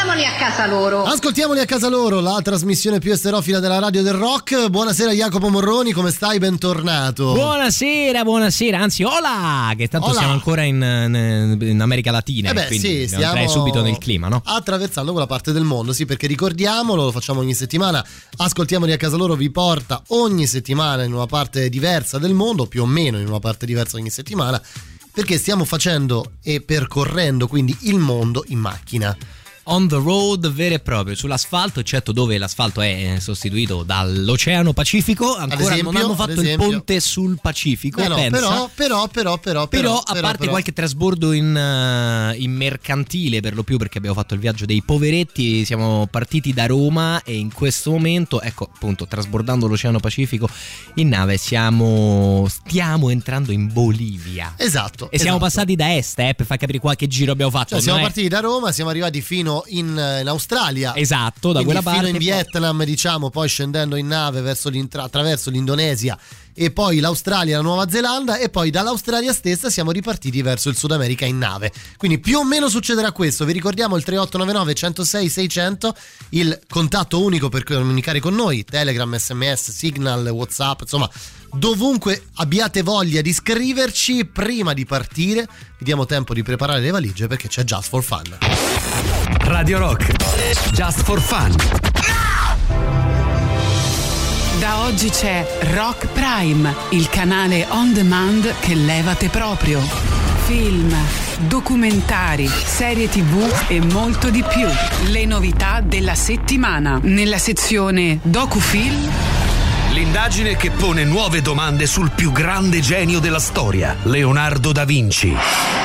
ascoltamoli a casa loro. Ascoltiamoli a casa loro, la trasmissione più esterofila della radio del rock. Buonasera Jacopo Morroni, come stai? Bentornato. Buonasera, buonasera, anzi hola, che tanto Hola. siamo ancora in, in America Latina, Eh beh, quindi sì, dobbiamo stiamo subito nel clima, no? Attraversando quella parte del mondo, sì, perché ricordiamolo, lo facciamo ogni settimana. Ascoltiamoli a casa loro, vi porta ogni settimana in una parte diversa del mondo, più o meno in una parte diversa ogni settimana, perché stiamo facendo e percorrendo quindi il mondo in macchina. On the road vero e proprio, sull'asfalto, eccetto dove l'asfalto è sostituito dall'Oceano Pacifico, ancora esempio, non hanno fatto il ponte sul Pacifico, Eh no, però, però, però, però, Però, a parte qualche trasbordo in, eh, in mercantile per lo più perché abbiamo fatto il viaggio dei poveretti, siamo partiti da Roma e in questo momento, ecco appunto, trasbordando l'Oceano Pacifico in nave siamo, stiamo entrando in Bolivia. Esatto. E siamo esatto. passati da est eh, per far capire qualche giro abbiamo fatto. Cioè, siamo è- partiti da Roma, siamo arrivati fino in, in Australia. Esatto, da quella fino parte. in Vietnam, diciamo, poi scendendo in nave verso l'intra- attraverso l'Indonesia e poi l'Australia e la Nuova Zelanda e poi dall'Australia stessa siamo ripartiti verso il Sud America in nave. Quindi più o meno succederà questo. Vi ricordiamo il 3899 106 600, il contatto unico per comunicare con noi, Telegram, SMS, Signal, WhatsApp, insomma, dovunque abbiate voglia di scriverci prima di partire, vi diamo tempo di preparare le valigie perché c'è Just for Fun. Radio Rock. Just for fun. Da oggi c'è Rock Prime, il canale on demand che levate proprio. Film, documentari, serie tv e molto di più. Le novità della settimana nella sezione Docufilm L'indagine che pone nuove domande sul più grande genio della storia, Leonardo da Vinci.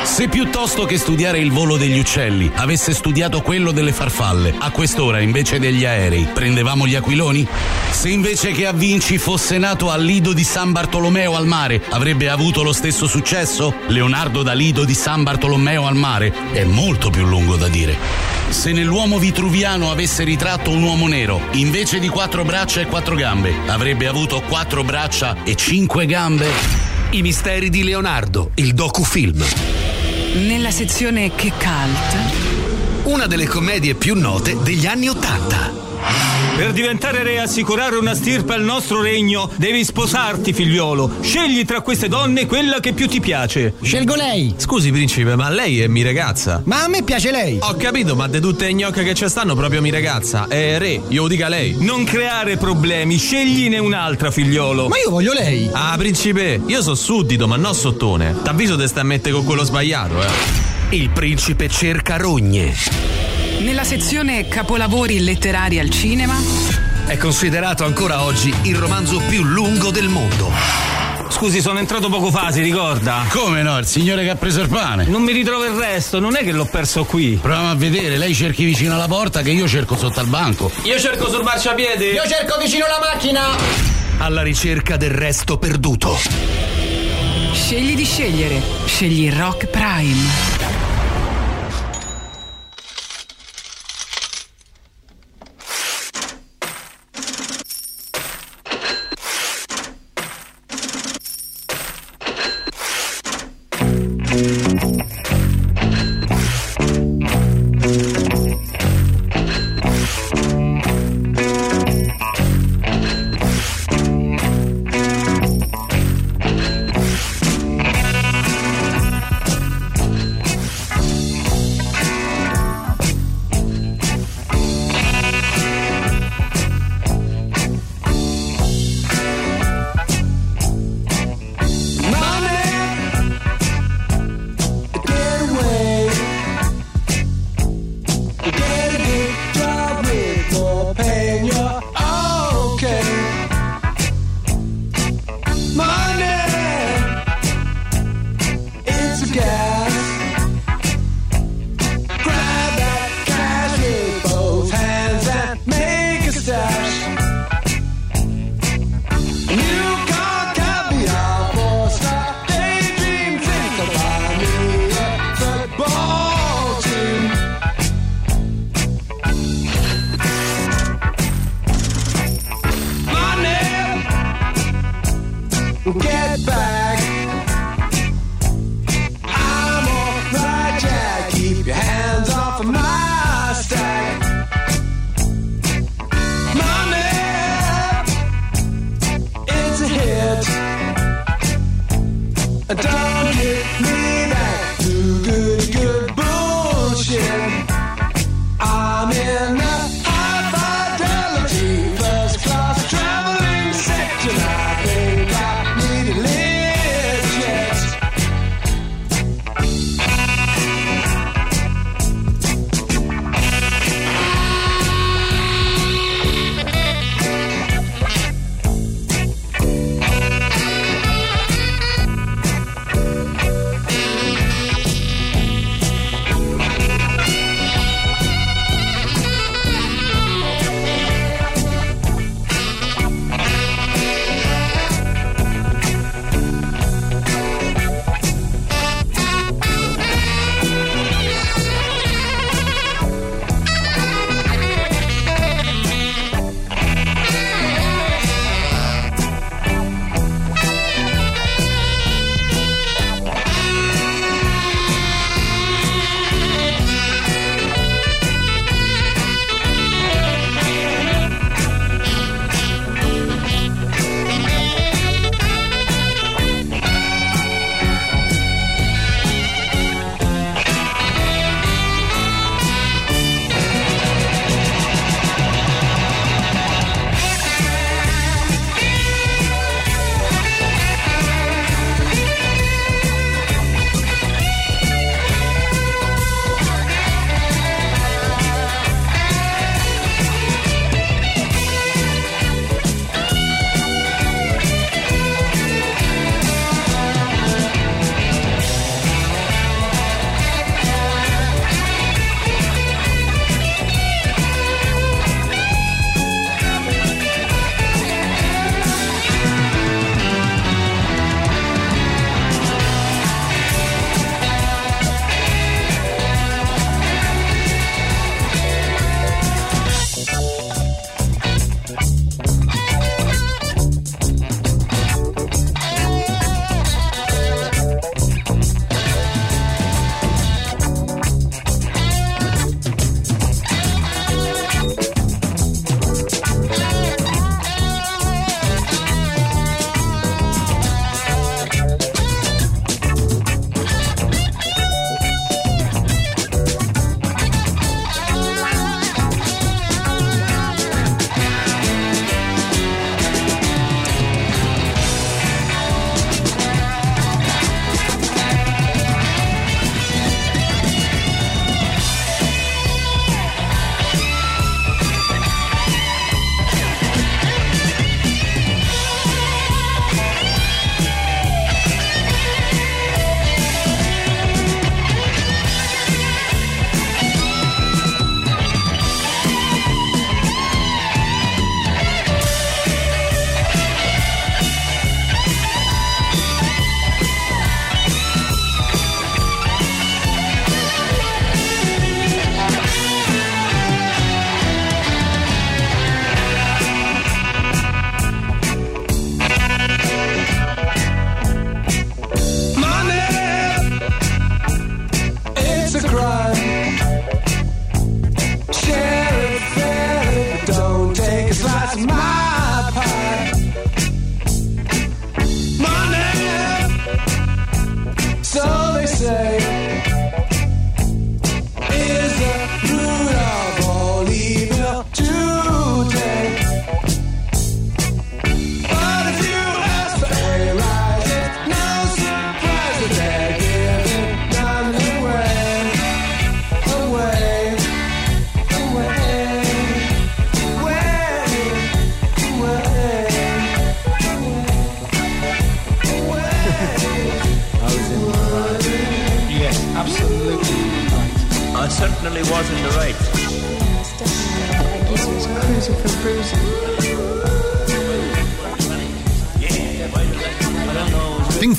Se piuttosto che studiare il volo degli uccelli avesse studiato quello delle farfalle, a quest'ora invece degli aerei prendevamo gli aquiloni? Se invece che a Vinci fosse nato al Lido di San Bartolomeo al mare, avrebbe avuto lo stesso successo? Leonardo da Lido di San Bartolomeo al mare è molto più lungo da dire. Se nell'uomo vitruviano avesse ritratto un uomo nero, invece di quattro braccia e quattro gambe, avrebbe avuto quattro braccia e cinque gambe? I misteri di Leonardo, il docufilm. nella sezione Che Cult. Una delle commedie più note degli anni Ottanta. Per diventare re e assicurare una stirpe al nostro regno, devi sposarti, figliuolo. Scegli tra queste donne quella che più ti piace. Scelgo lei. Scusi, principe, ma lei è mi ragazza. Ma a me piace lei. Ho capito, ma de tutte le gnocche che ci stanno proprio mi ragazza. È re, io lo dica lei. Non creare problemi, scegliene un'altra, figliolo. Ma io voglio lei. Ah, principe, io so suddito, ma non sottone. T'avviso te sta a mettere con quello sbagliato, eh. Il principe cerca rogne. Nella sezione Capolavori letterari al cinema. È considerato ancora oggi il romanzo più lungo del mondo. Scusi, sono entrato poco fa, si ricorda? Come no? Il signore che ha preso il pane. Non mi ritrovo il resto, non è che l'ho perso qui. Proviamo a vedere, lei cerchi vicino alla porta che io cerco sotto al banco. Io cerco sul marciapiede. Io cerco vicino alla macchina. Alla ricerca del resto perduto. Scegli di scegliere. Scegli Rock Prime.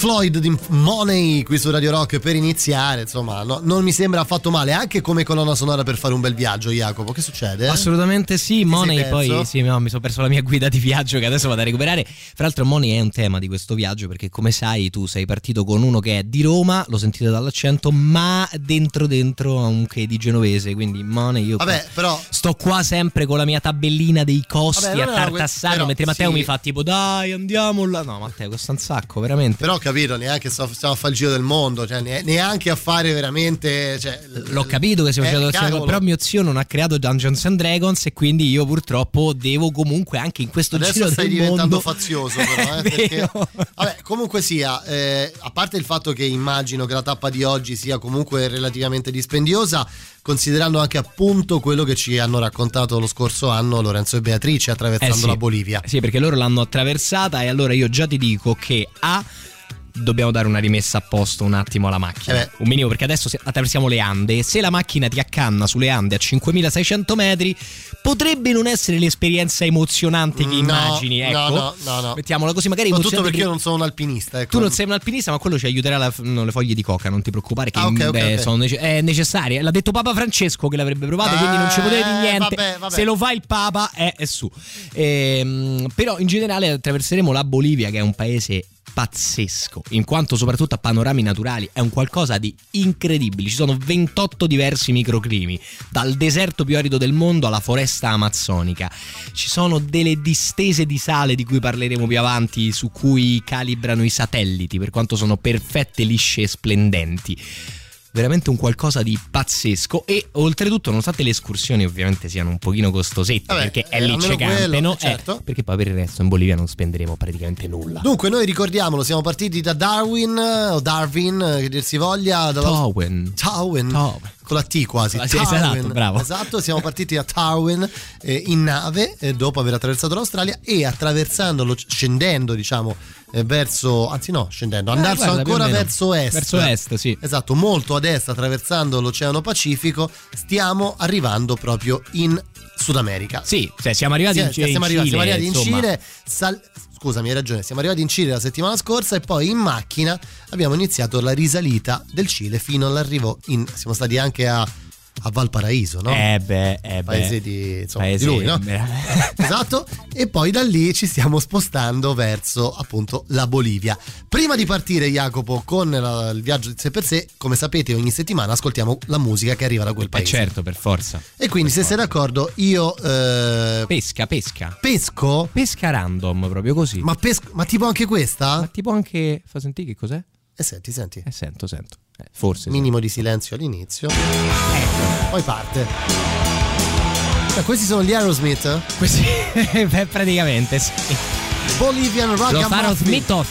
Floyd di Money qui su Radio Rock per iniziare, insomma, no- non mi sembra affatto male, anche come colonna sonora per fare un bel viaggio, Jacopo. Che succede? Assolutamente sì, Money sei poi sì, no, mi sono perso la mia guida di viaggio che adesso vado a recuperare. Fra l'altro Money è un tema di questo viaggio perché come sai tu sei partito con uno che è di Roma, lo sentite dall'accento, ma dentro dentro ha un che di genovese, quindi Money io Vabbè, qua- però sto qua sempre con la mia tabellina dei costi Vabbè, a tartassare, però, mentre Matteo sì. mi fa tipo dai andiamo là. No Matteo costa un sacco, veramente. Però ho capito, neanche stiamo a fare il giro del mondo, cioè ne- neanche a fare veramente. Cioè, L'ho capito che stiamo eh, facendo cavolo. però mio zio non ha creato Dungeons and Dragons e quindi io purtroppo devo comunque anche in questo Adesso giro stai del diventando mondo fazioso, però, eh, perché, vabbè, comunque sia, eh, a parte il fatto che immagino che la tappa di oggi sia comunque relativamente dispendiosa, considerando anche appunto quello che ci hanno raccontato lo scorso anno Lorenzo e Beatrice attraversando Eh sì. la Bolivia. Sì, perché loro l'hanno attraversata e allora io già ti dico che A dobbiamo dare una rimessa a posto un attimo alla macchina. Eh un minimo perché adesso attraversiamo le Ande e se la macchina ti accanna sulle Ande a 5600 metri potrebbe non essere l'esperienza emozionante che No, immagini, no, ecco. no, no, no. Mettiamola così, magari Soprattutto emozionante perché io non sono un alpinista. Ecco. Tu non sei un alpinista, ma quello ci aiuterà la- no, le foglie di coca, non ti preoccupare che Ah, ok, ok, beh, ok. sono nece- è necessarie. L'ha detto Papa Francesco che l'avrebbe provato, quindi non ci potete dire Eh, niente. vabbè, vabbè. Se lo fa il Papa è, è su. Ehm, però in generale attraverseremo la Bolivia che è un paese pazzesco, in quanto soprattutto a panorami naturali è un qualcosa di incredibile. Ci sono 28 diversi microclimi, dal deserto più arido del mondo alla foresta amazzonica. Ci sono delle distese di sale di cui parleremo più avanti, su cui calibrano i satelliti, per quanto sono perfette, lisce e splendenti. Veramente un qualcosa di pazzesco e oltretutto nonostante le escursioni ovviamente siano un pochino costosette Vabbè, perché è eh, lì c'è campe, quello, no? eh, certo. Eh, perché poi per il resto in Bolivia non spenderemo praticamente nulla. Dunque, noi ricordiamolo, siamo partiti da Darwin o Darwin, che dir si voglia. dalla- Darwin. Darwin. Darwin. Con la T quasi. Ah, sì, esatto, bravo. Esatto, siamo partiti da Darwin eh, in nave eh, dopo aver attraversato l'Australia e attraversandolo, scendendo diciamo verso, anzi no, scendendo, andando Eh, guarda, più o ancora verso est. Verso est, sì. Esatto, molto ad est attraversando l'Oceano Pacifico, stiamo arrivando proprio in Sud America. Sì, cioè siamo arrivati in, Sì, in siamo, arrivati, Cile, siamo arrivati in insomma. Cile. sal- scusami, hai ragione. Siamo arrivati in Cile la settimana scorsa e poi in macchina abbiamo iniziato la risalita del Cile fino all'arrivo in. Siamo stati anche a, a Valparaíso, no? Eh beh, eh beh. Paese di, insomma, Paese- di lui, no? beh. esatto. E poi da lì ci stiamo spostando verso appunto la Bolivia. Prima di partire, Jacopo, con la- il viaggio di sé per sé, come sapete, ogni settimana ascoltiamo la musica che arriva da quel Eh paese. certo, per forza. E quindi, se sei d'accordo, io eh, Pesca, pesca. pesco. Pesca random, proprio così. Ma, pes- ma tipo anche questa? Ma tipo anche. Fa sentire che cos'è? Eh, senti, senti. Eh, sento, sento. Eh, forse. sì. Minimo di silenzio all'inizio. Poi parte. Cioè, questi sono gli Aerosmith? Così. Beh, praticamente sì. Bolivian Lo farò Ragamuffin. Smith off.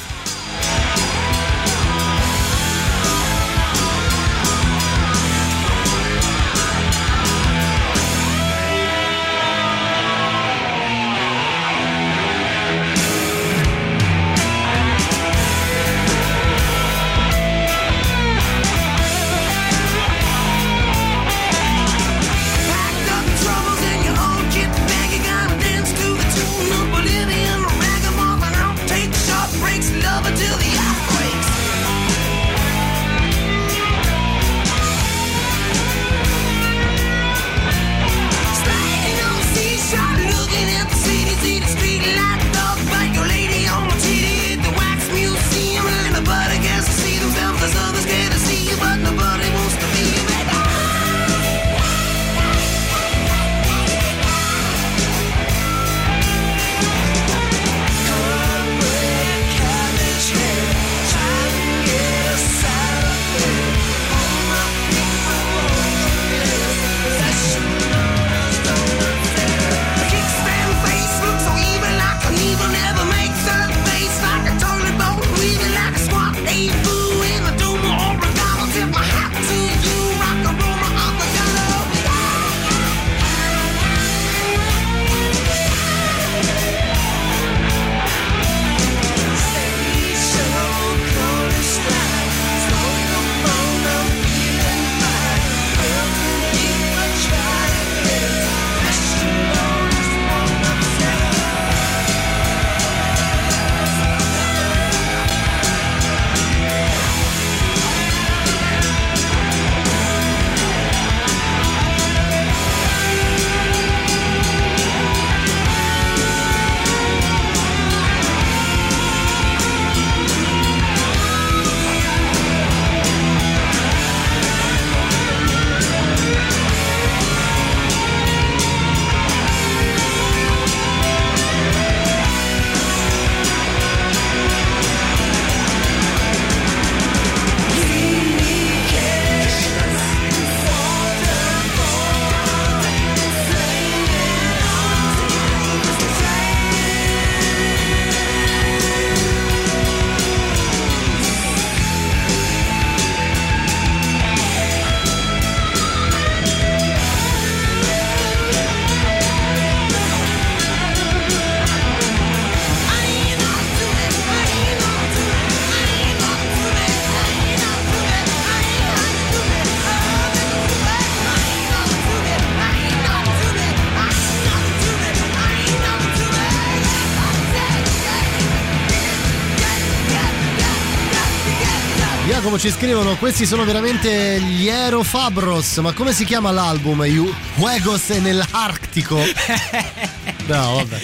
Jacopo ci scrivono: questi sono veramente gli Aero Fabros. Ma come si chiama l'album? Ju- Juegos nell'Artico. No, vabbè.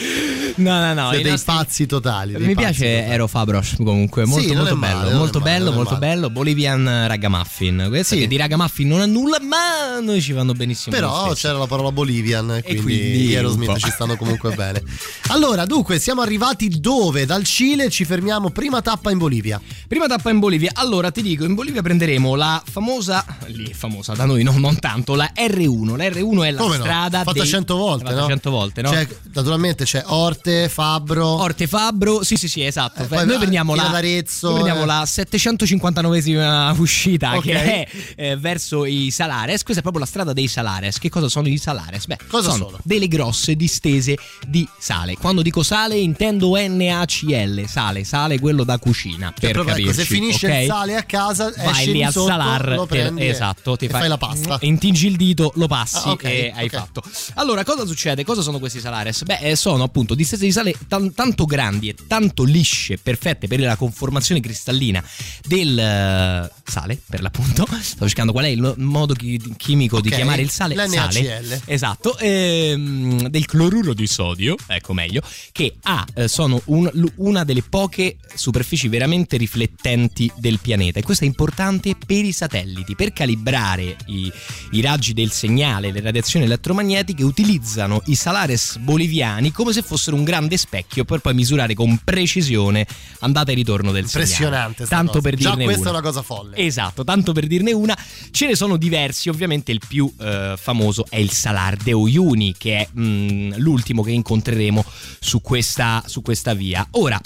No, no, no. Siete dei nostri- pazzi totali. dei Mi pazzi piace totali. Ero Fabros comunque, molto Sì, molto male, bello, molto male, bello, molto male. bello. Bolivian Ragamuffin. Questa Sì. che di Ragamuffin non ha nulla, ma noi ci vanno benissimo. Però c'era la parola Bolivian e quindi, quindi gli Aerosmith ci stanno comunque bene. Allora, dunque, siamo arrivati dove? Dal Cile ci fermiamo, prima tappa in Bolivia. Prima tappa in Bolivia. Allora ti dico, in Bolivia prenderemo la famosa, lì è famosa da noi, no, non tanto, la R1. La R1 è la Come no? strada Fatta dei- 100 volte, fatta no? 100 volte, no? Cioè, naturalmente c'è Orte, Fabbro. Orte Fabbro, sì, sì, sì, esatto. Eh, poi noi prendiamo Villa la, noi prendiamo eh. la 759esima uscita Ok. che è eh, verso i Salares. Questa è proprio la strada dei Salares. Che cosa sono i Salares? Beh, Cosa sono, sono? delle grosse distese di sale. Quando dico sale intendo NaCl, sale, sale quello da cucina. Cioè, per proprio, ecco, capirci, se finisce ok? il sale a casa, Vai lì a sotto, salar, prendi esatto, ti e fai la pasta. Intingi il dito, lo passi Ah, ok, e hai fatto. Allora, cosa succede? Cosa sono questi salares? Beh, eh, sono appunto distese di sale tan- tanto grandi e tanto lisce, perfette per la conformazione cristallina del eh, sale, per l'appunto. Sto cercando qual è il modo chi- chimico di Ok, chiamare il sale. l'NaCl. Sale. Esatto, ehm, del cloruro di sodio, ecco meglio, che ha, eh, sono un- una delle poche superfici veramente riflettenti del pianeta e questo è importante per i satelliti, per calibrare i, i raggi del segnale, le radiazioni elettromagnetiche utilizzano i salares boliviani come se fossero un grande specchio per poi misurare con precisione andata e ritorno del segnale. Impressionante. Tanto cosa. per Già dirne questa una. è una cosa folle. Esatto, tanto per dirne una, ce ne sono diversi, ovviamente il più eh, famoso è il Salar de Uyuni, che è mm, l'ultimo che incontreremo su questa, su questa via. Ora,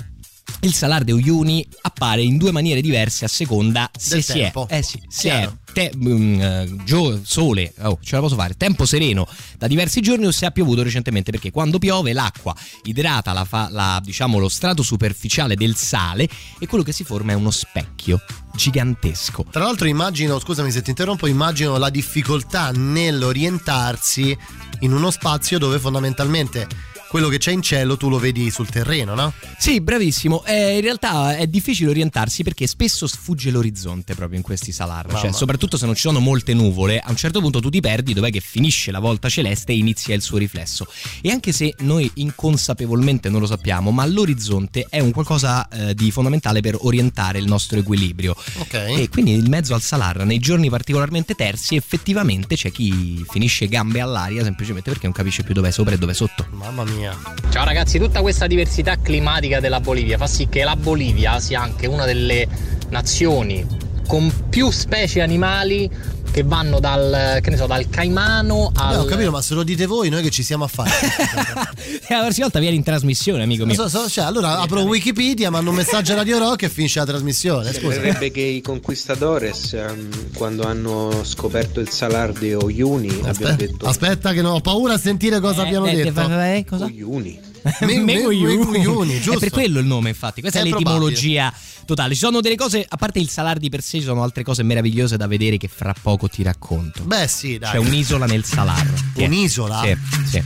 il Salar de Uyuni appare in due maniere diverse a seconda se Del si tempo. è, eh sì, se è te- eh, gio- sole, oh, ce la posso fare, tempo sereno da diversi giorni o se ha piovuto recentemente perché quando piove l'acqua idrata la fa- la- diciamo, lo strato superficiale del sale e quello che si forma è uno specchio gigantesco. Tra l'altro immagino, scusami se ti interrompo, immagino la difficoltà nell'orientarsi in uno spazio dove fondamentalmente quello che c'è in cielo tu lo vedi sul terreno, no? Sì, bravissimo. Eh, in realtà è difficile orientarsi perché spesso sfugge l'orizzonte proprio in questi salar. Cioè, soprattutto se non ci sono molte nuvole, a un certo punto tu ti perdi dov'è che finisce la volta celeste e inizia il suo riflesso. E anche se noi inconsapevolmente non lo sappiamo, ma l'orizzonte è un qualcosa eh, di fondamentale per orientare il nostro equilibrio. Ok. E quindi in mezzo al salar, nei giorni particolarmente terzi, effettivamente c'è chi finisce gambe all'aria semplicemente perché non capisce più dov'è sopra e dov'è sotto. Mamma mia. Ciao ragazzi, tutta questa diversità climatica della Bolivia fa sì che la Bolivia sia anche una delle nazioni con più specie animali che vanno dal, che ne so, dal caimano al... Vabbè, ho capito, ma se lo dite voi, noi che ci siamo a fare? La prossima volta vieni in trasmissione, amico mio. So- so- cioè, allora apro Wikipedia, mando un messaggio a Radio Rock e finisce la trasmissione. Scusa. Sembrerebbe che i conquistadores, ehm, quando hanno scoperto il Salar de Oyuni, abbiano Aspetta, detto aspetta che non ho paura a sentire cosa Eh, abbiano eh, detto. eh, cosa? Oyuni. Me- me- Megoyuni. Megoyuni, È giusto. per quello il nome, infatti. Questa è, È l'etimologia totale. Ci sono delle cose, a parte il salar di per sé, ci sono altre cose meravigliose da vedere che fra poco ti racconto. Beh, sì, dai. C'è un'isola nel salar. Un'isola? Sì, sì.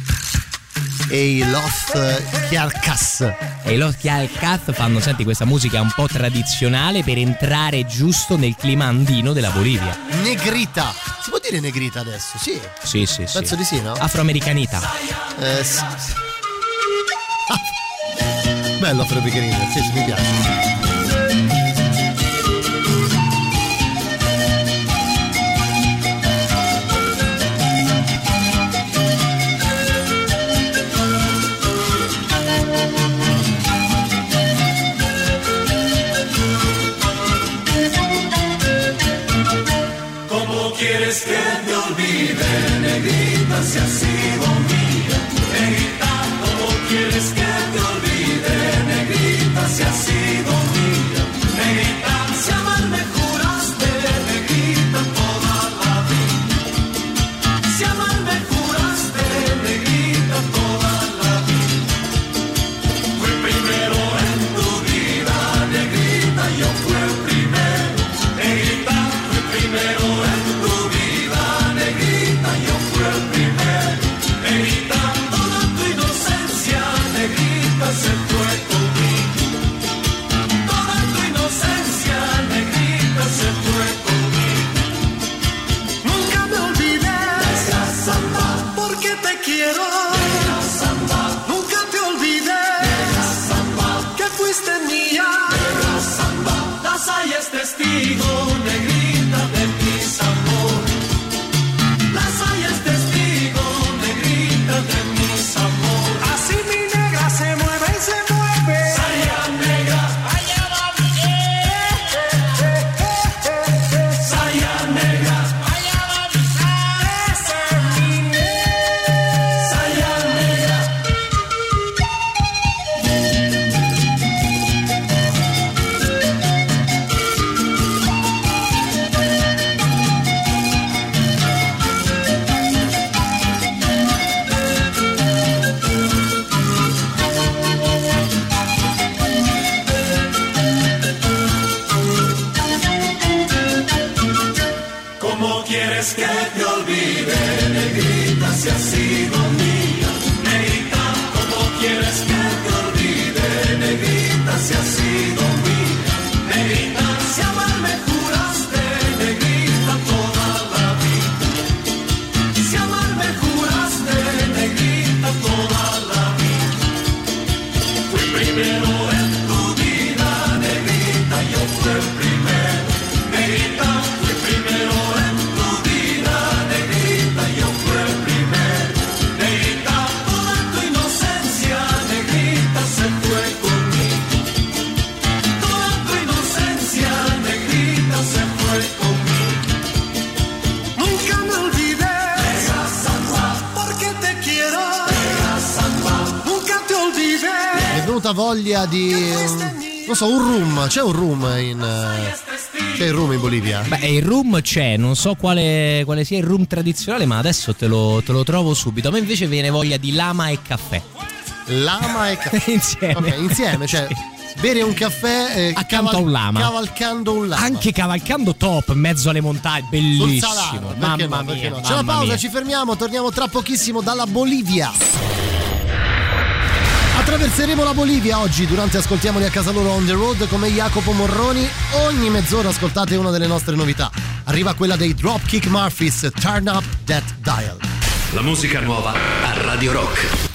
E i Lost Chiarcas. E i Lost Cats fanno, senti, questa musica un po' tradizionale per entrare giusto nel clima andino della Bolivia. Negrita. Si può dire negrita adesso? Sì. Sì, sì, sì. Penso di sì, no? Afroamericanita. Eh, sì. Bello Piccherino, sì, sì, mi piace. So, un room. C'è un room in. C'è il room in Bolivia? Beh, il room c'è, non so quale, quale sia il room tradizionale, ma adesso te lo, te lo trovo subito. A me invece viene voglia di lama e caffè. Lama e caffè. insieme. Ok, insieme, cioè. Bere un caffè eh, Accanto a un lama. Cavalcando un lama. Anche cavalcando top, in mezzo alle montagne, bellissimo. perché Mamma no, mia. no? C'è mamma pausa, mia. ci fermiamo, torniamo tra pochissimo dalla Bolivia. Attraverseremo la Bolivia oggi durante Ascoltiamoli a casa loro on the road come Jacopo Morroni. Ogni mezz'ora ascoltate una delle nostre novità. Arriva quella dei Dropkick Murphys, Turn Up That Dial. La musica nuova a Radio Rock.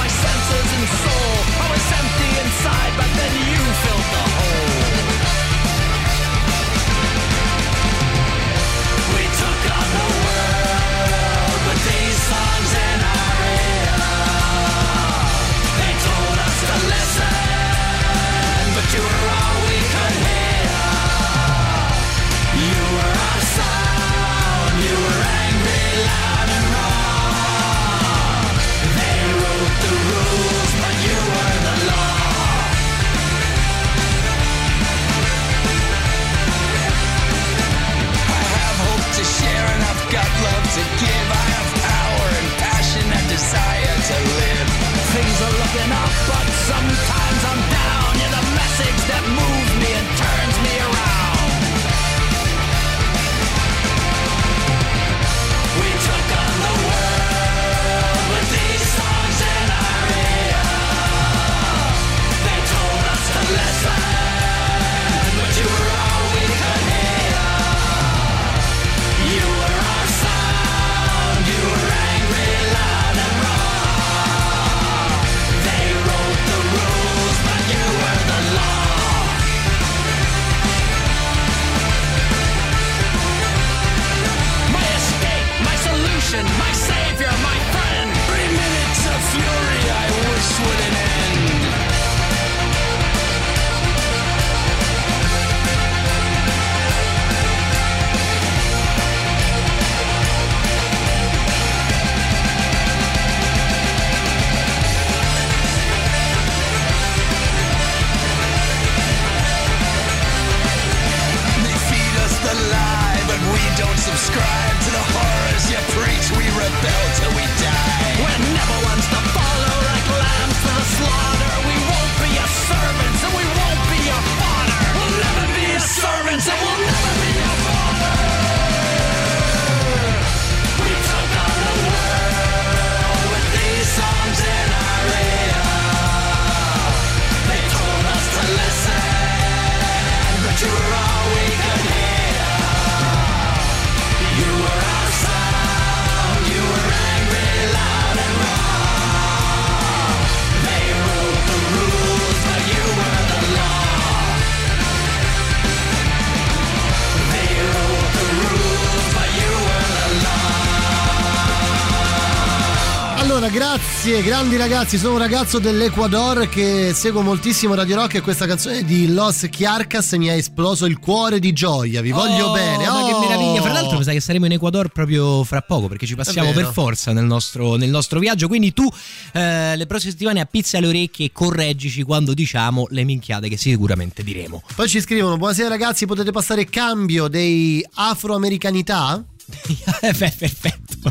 My senses and soul. To live. Things are looking up, but sometimes I'm down. You're the message that moves grazie, grandi ragazzi. Sono un ragazzo dell'Ecuador che seguo moltissimo Radio Rock e questa canzone di Los Chiarcas mi ha esploso il cuore di gioia. Vi voglio Oh, bene. Ma che Oh! meraviglia! Fra l'altro, mi sa che saremo in Ecuador proprio fra poco perché ci passiamo per forza nel nostro, nel nostro viaggio. Quindi tu eh, le prossime settimane appizza le orecchie e correggici quando diciamo le minchiate che sicuramente diremo. Poi ci scrivono: Buonasera ragazzi, potete passare cambio dei afroamericanità? Beh, perfetto.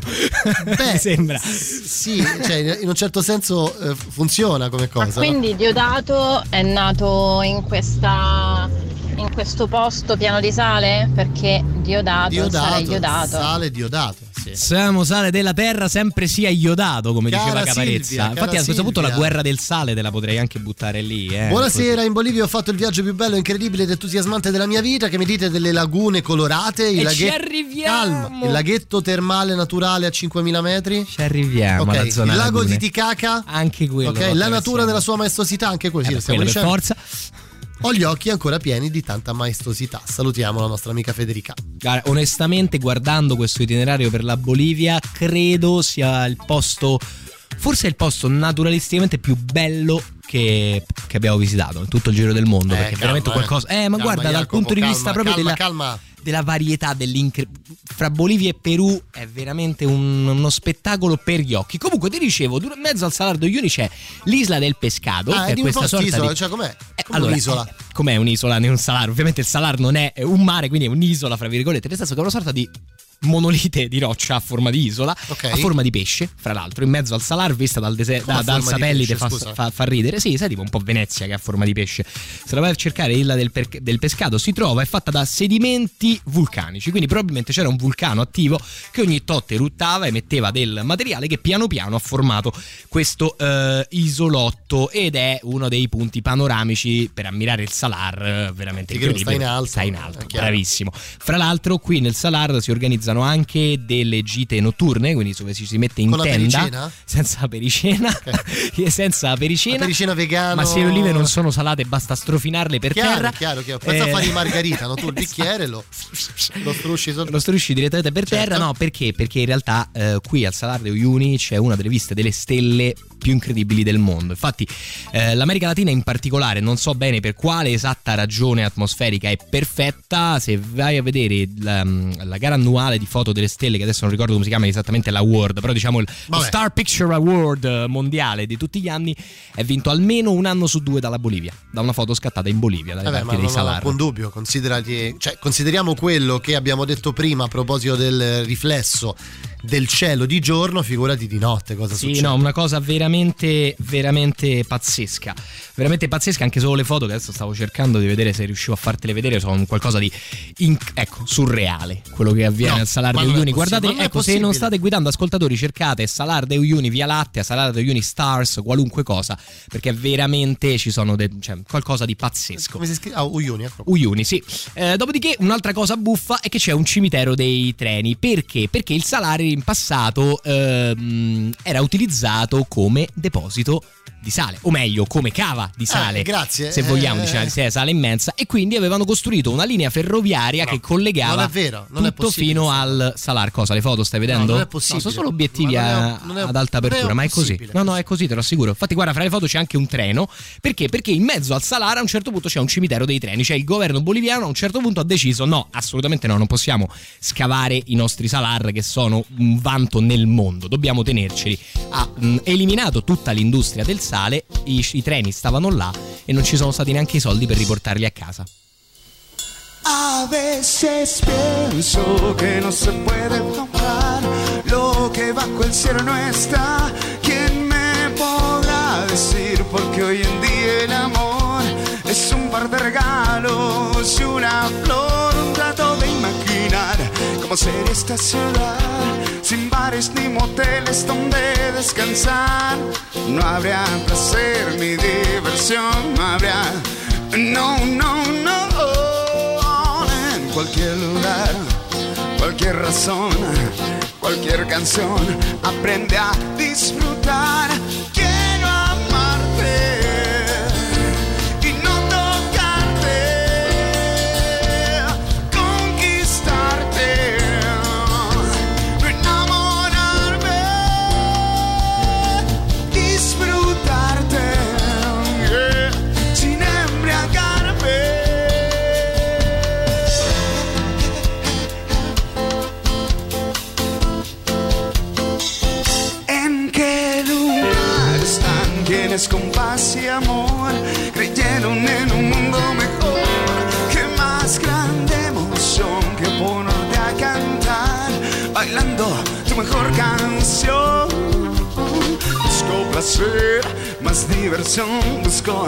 Beh, Mi sembra. Sì, cioè, in un certo senso eh, funziona come cosa. no? Quindi Diodato è nato in questa in questo posto pieno di sale? Perché Diodato, Diodato, Diodato. sale diodato. Sì. Siamo sale della terra, sempre sia iodato, come Cara diceva Caparezza. Silvia, Infatti, a questo punto la guerra del sale te la potrei anche buttare lì. Eh, Buonasera, in Bolivia ho fatto il viaggio più bello, incredibile ed entusiasmante della mia vita. Che mi dite delle lagune colorate? Il E laghe- ci arriviamo! Calma, il laghetto termale naturale a 5.000 metri. Ci arriviamo Ok, alla zona il lago lagune. di Titicaca. Anche quello. Ok, lo la natura nella sua maestosità, anche così. Eh, lo stiamo quello per dicendo. forza. Ho gli occhi ancora pieni di tanta maestosità. Salutiamo la nostra amica Federica. Guarda, onestamente, guardando questo itinerario per la Bolivia, credo sia il posto. Forse è il posto naturalisticamente più bello che, che abbiamo visitato in tutto il giro del mondo. Eh, perché calma, veramente eh. qualcosa. Eh, ma Calma, guarda, dal Jacopo, punto di calma, vista proprio della, calma. Della varietà, dell'incre... fra Bolivia e Perù è veramente un- uno spettacolo per gli occhi. Comunque, ti dicevo, in mezzo al Salar d'Uyuni c'è l'isola del pescato, Ah, che è di questa sorta st'isola, di. cioè com'è? Eh, Come allora, un'isola. eh, com'è un'isola né un salar? Ovviamente il salar non è un mare, quindi è un'isola, fra virgolette, nel senso che è una sorta di monolite di roccia a forma di isola, Ok. a forma di pesce, fra l'altro, in mezzo al salar, vista dal, dese- da- dal satellite, pesce, fa, fa- fa ridere. Sì, sai, tipo un po' Venezia che ha forma di pesce. Se la vai a cercare, l'illa del, per- del pescato si trova, è fatta da sedimenti vulcanici, quindi probabilmente c'era un vulcano attivo che ogni tot eruttava, emetteva del materiale che piano piano ha formato questo eh, isolotto ed è uno dei punti panoramici per ammirare il salar, eh, veramente incredibile. sta in alto, Sta in alto, bravissimo. Fra l'altro, qui nel Salar si organizzano anche delle gite notturne, quindi dove ci si mette in Con tenda pericena? senza pericena, senza pericena. La pericena vegano. Ma se le olive non sono salate, basta strofinarle per Chiaro, terra. chiaro, chiaro. Pensa Eh, a fare i margarita, no? Tu il bicchiere lo, lo strusci sotto. lo strusci direttamente per Certo. terra, no? Perché? Perché in realtà eh, qui al Salar de Uyuni c'è una delle viste delle stelle più incredibili del mondo. Infatti, eh, l'America Latina in particolare, non so bene per quale esatta ragione atmosferica è perfetta. Se vai a vedere la, la gara annuale di foto delle stelle, che adesso non ricordo come si chiama esattamente l'award, però diciamo il Vabbè. Star Picture Award eh, mondiale di tutti gli anni, è vinto almeno un anno su due dalla Bolivia, da una foto scattata in Bolivia, dalle Vabbè, parti dei non ho Salar. alcun dubbio, considerati- cioè, consideriamo quello che abbiamo detto prima a proposito del riflesso del cielo di giorno, figurati di notte cosa Sì, succede. no, una cosa veramente, veramente pazzesca. Veramente pazzesca, anche solo le foto che adesso stavo cercando di vedere se riuscivo a fartele vedere, sono qualcosa di in- ecco, surreale quello che avviene No, al Salar de Uyuni. Guardate, ecco, se non state guidando ascoltatori, cercate Salar de Uyuni Via Lattea, Salar de Uyuni Stars, qualunque cosa, perché veramente ci sono de- cioè, qualcosa di pazzesco. Come si scrive? Ah, Uyuni, ecco. Uyuni, sì. Eh, dopodiché, un'altra cosa buffa è che c'è un cimitero dei treni. Perché? Perché il salario in passato ehm, era utilizzato come deposito di sale, o meglio, come cava di sale. Eh, grazie. Se vogliamo, Eh, diciamo, di sale immensa. E quindi avevano costruito una linea ferroviaria che collegava è vero, è tutto fino al salar. Cosa? Le foto stai vedendo? No, non è possibile. sono solo obiettivi è- a- non è- ad alta non è apertura, ma è così. No, no, è così, te lo assicuro. Infatti, guarda, fra le foto c'è anche un treno. Perché? Perché in mezzo al Salar a un certo punto c'è un cimitero dei treni. Cioè il governo boliviano a un certo punto ha deciso: no, assolutamente no, non possiamo scavare i nostri Salar che sono un vanto nel mondo. Dobbiamo tenerceli. Ha mh, eliminato tutta l'industria del sale. I, I treni stavano là e non ci sono stati neanche i soldi per riportarli a casa. A pienso que no se puede comprar lo que bajo el cielo no está. ¿Quién me podrá decir? Porque hoy en día el amor es un par de regalos y una flor, sería esta ciudad sin bares ni moteles donde descansar. No habría placer ni diversión, no habría. No, no, no. En cualquier lugar, cualquier razón, cualquier canción, aprende a disfrutar. Compás y amor, creyendo en un mundo mejor. Qué más grande emoción que ponerte a cantar, bailando tu mejor canción. Busco placer, más diversión, busco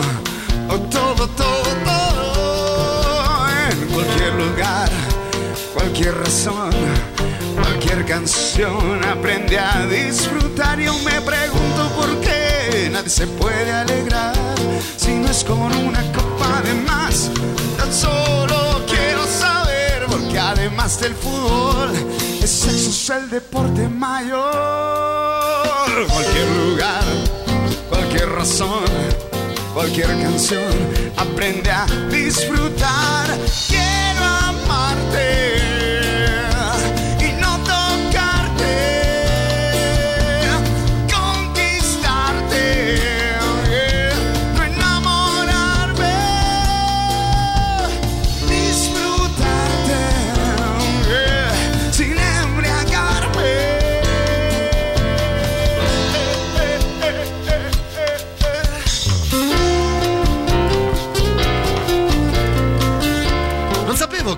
todo, todo, todo. En cualquier lugar, cualquier razón, cualquier canción, aprende a disfrutar. Yo me pregunto por qué nadie se puede alegrar si no es con una copa de más. Tan solo quiero saber, porque además del fútbol, el sexo es el deporte mayor. Cualquier lugar, cualquier razón, cualquier canción, aprende a disfrutar. Quiero amarte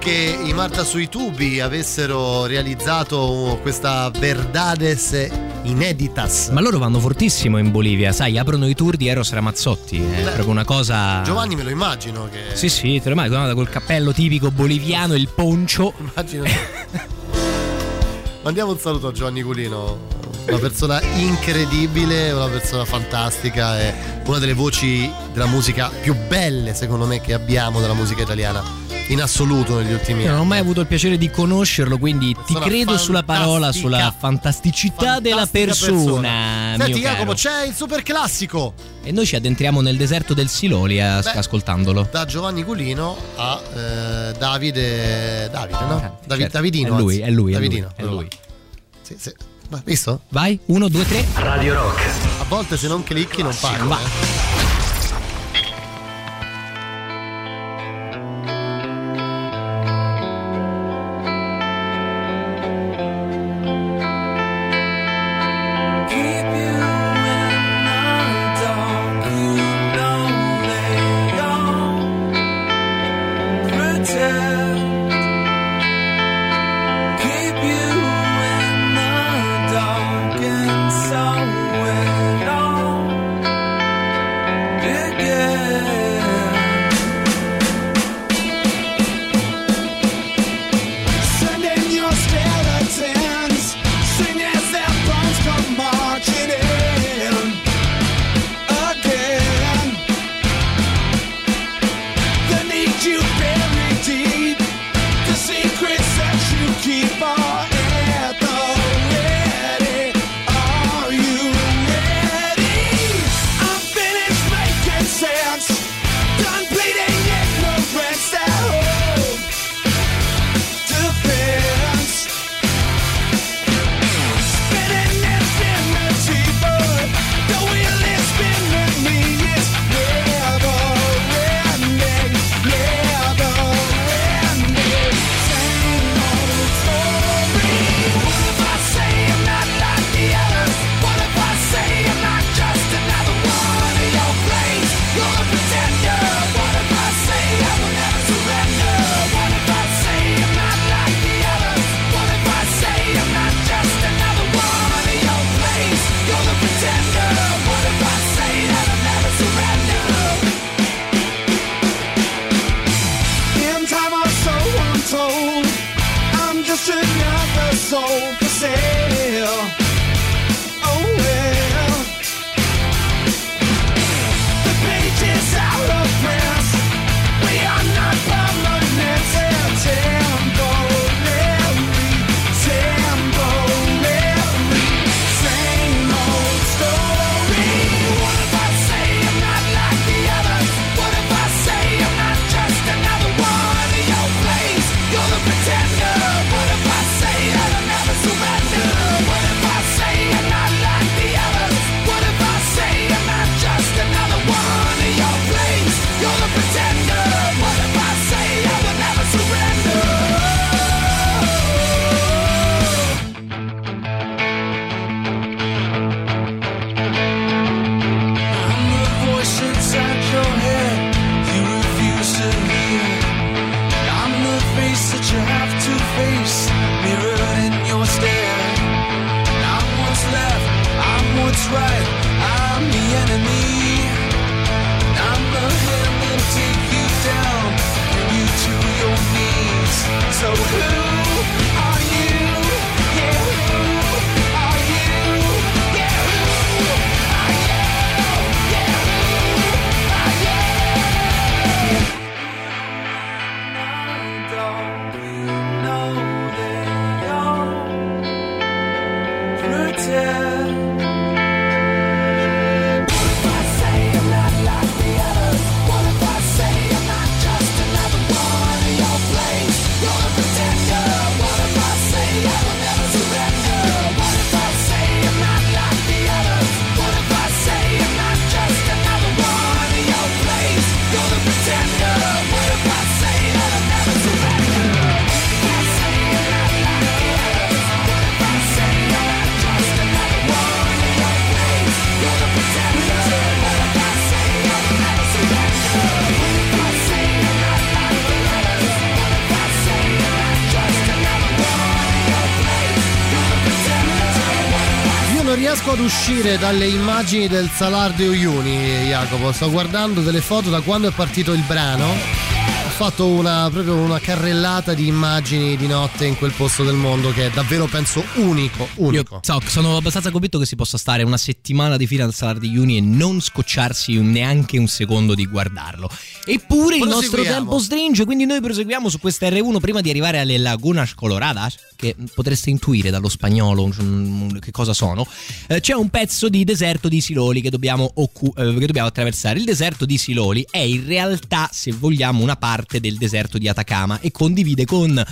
che i Marta sui tubi avessero realizzato questa Verdades ineditas. Ma loro vanno fortissimo in Bolivia, sai, aprono i tour di Eros Ramazzotti, è Beh, proprio una cosa... Giovanni me lo immagino che Sì, sì, te lo immagini, col cappello tipico boliviano, il poncio. Immagino. Mandiamo un saluto a Giovanni Culino, una persona incredibile, una persona fantastica e una delle voci della musica più belle secondo me che abbiamo della musica italiana in assoluto negli ultimi Io non ho anni. mai avuto il piacere di conoscerlo, quindi ti Persona credo sulla parola, sulla fantasticità della Fantastica persona. Senti mio Jacopo, caro. c'è il super classico E noi ci addentriamo nel deserto del Siloli a- Beh, ascoltandolo. da Giovanni Culino a eh, Davide Davide, no? Davi- certo. Davidino. È lui, è lui, è lui, Davidino, è lui. Sì, sì. Ma visto? Vai, uno, due, tre. Radio Rock. A volte se non clicchi non parli. Va. eh. Uscire dalle immagini del Salardo Uyuni, Jacopo. Sto guardando delle foto da quando è partito il brano. Ho fatto una, proprio una carrellata di immagini di notte in quel posto del mondo che è davvero, penso, unico. unico. Io so, sono abbastanza convinto che si possa stare una settimana di fila al Salar di Uni e non scocciarsi neanche un secondo di guardarlo. Eppure il nostro tempo stringe, quindi noi proseguiamo su questa R1 prima di arrivare alle Lagunas Coloradas, che potreste intuire dallo spagnolo che cosa sono. Eh, c'è un pezzo di deserto di Siloli che dobbiamo, occu- eh, che dobbiamo attraversare. Il deserto di Siloli è in realtà, se vogliamo, una parte del deserto di Atacama e condivide con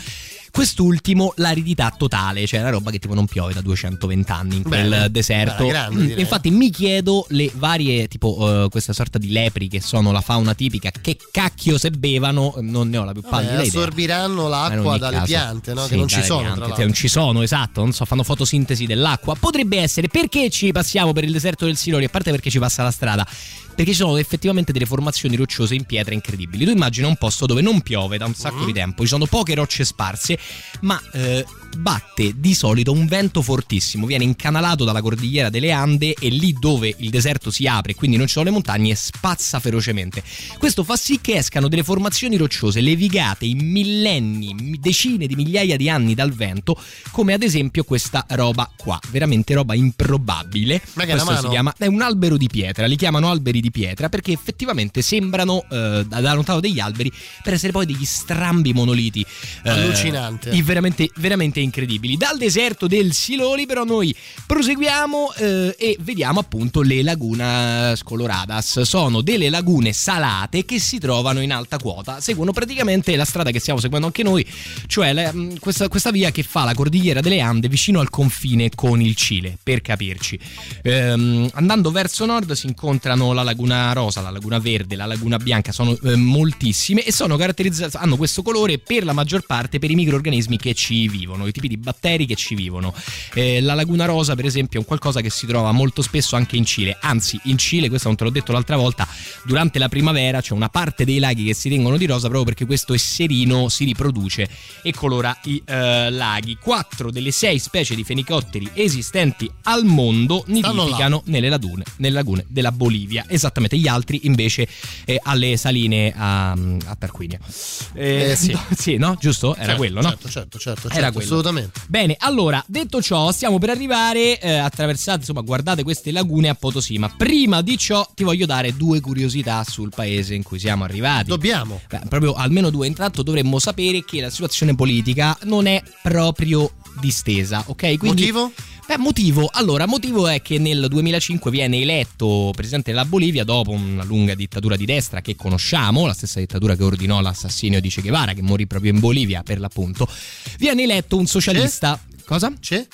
quest'ultimo l'aridità totale, cioè una roba che tipo non piove da 220 anni in quel Bene. deserto. Grande. Infatti mi chiedo le varie, tipo eh, questa sorta di lepri che sono la fauna tipica, che cacchio se bevano, non ne ho la più Vabbè, pallida idea. assorbiranno l'acqua dalle caso. piante, no? Sì, che non ci sono. piante, cioè, non ci sono, esatto, non so, fanno fotosintesi dell'acqua. Potrebbe essere perché ci passiamo per il deserto del Silori, a parte perché ci passa la strada, perché ci sono effettivamente delle formazioni rocciose in pietra incredibili. Tu immagina un posto dove non piove da un sacco Mm. di tempo, ci sono poche rocce sparse, ma eh, batte di solito un vento fortissimo, viene incanalato dalla cordigliera delle Ande e lì dove il deserto si apre, quindi non ci sono le montagne, spazza ferocemente. Questo fa sì che escano delle formazioni rocciose levigate in millenni, mi- decine di migliaia di anni dal vento, come ad esempio questa roba qua, veramente roba improbabile. Ma che Questo si chiama è un albero di pietra, li chiamano alberi di pietra perché effettivamente sembrano eh, da lontano degli alberi per essere poi degli strambi monoliti eh, Allucinante. i- veramente, veramente incredibili. Dal deserto del Siloli, però, noi proseguiamo eh, e vediamo appunto le lagunas coloradas. Sono delle lagune salate che si trovano in alta quota, seguono praticamente la strada che stiamo seguendo anche noi, cioè la- mh, questa, questa via che fa la cordigliera delle Ande vicino al confine con il Cile, per capirci. Ehm, andando verso nord si incontrano la laguna rosa, la laguna verde, la laguna bianca, sono eh, moltissime e sono caratterizzate, hanno questo colore per la maggior parte per i microorganismi che ci vivono, i tipi di batteri che ci vivono. Eh, la laguna rosa, per esempio, è un qualcosa che si trova molto spesso anche in Cile, anzi in Cile, questo non te l'ho detto l'altra volta, durante la primavera c'è una parte dei laghi che si tengono di rosa proprio perché questo esserino si riproduce e colora i eh, laghi. Quattro delle sei specie di fenicotteri esistenti al mondo nidificano nelle lagune, nelle lagune della Bolivia, esattamente gli altri invece eh, alle saline a, a Tarquinia. Eh, sì. no, sì, no? Giusto? Era Certo, quello, no? Certo, certo, certo, Era certo, quello. Assolutamente. Bene, allora, detto ciò, stiamo per arrivare, eh, attraversate, insomma, guardate queste lagune a Potosí, ma prima di ciò ti voglio dare due curiosità sul paese in cui siamo arrivati. Dobbiamo. Beh, proprio almeno due. Intanto dovremmo sapere che la situazione politica non è proprio distesa, ok? Quindi, Motivo? Beh, motivo. Allora, motivo è che nel 2005 viene eletto presidente della Bolivia dopo una lunga dittatura di destra che conosciamo, la stessa dittatura che ordinò l'assassinio di Che Guevara, che morì proprio in Bolivia per l'appunto. Viene eletto un socialista. Cosa? C'è?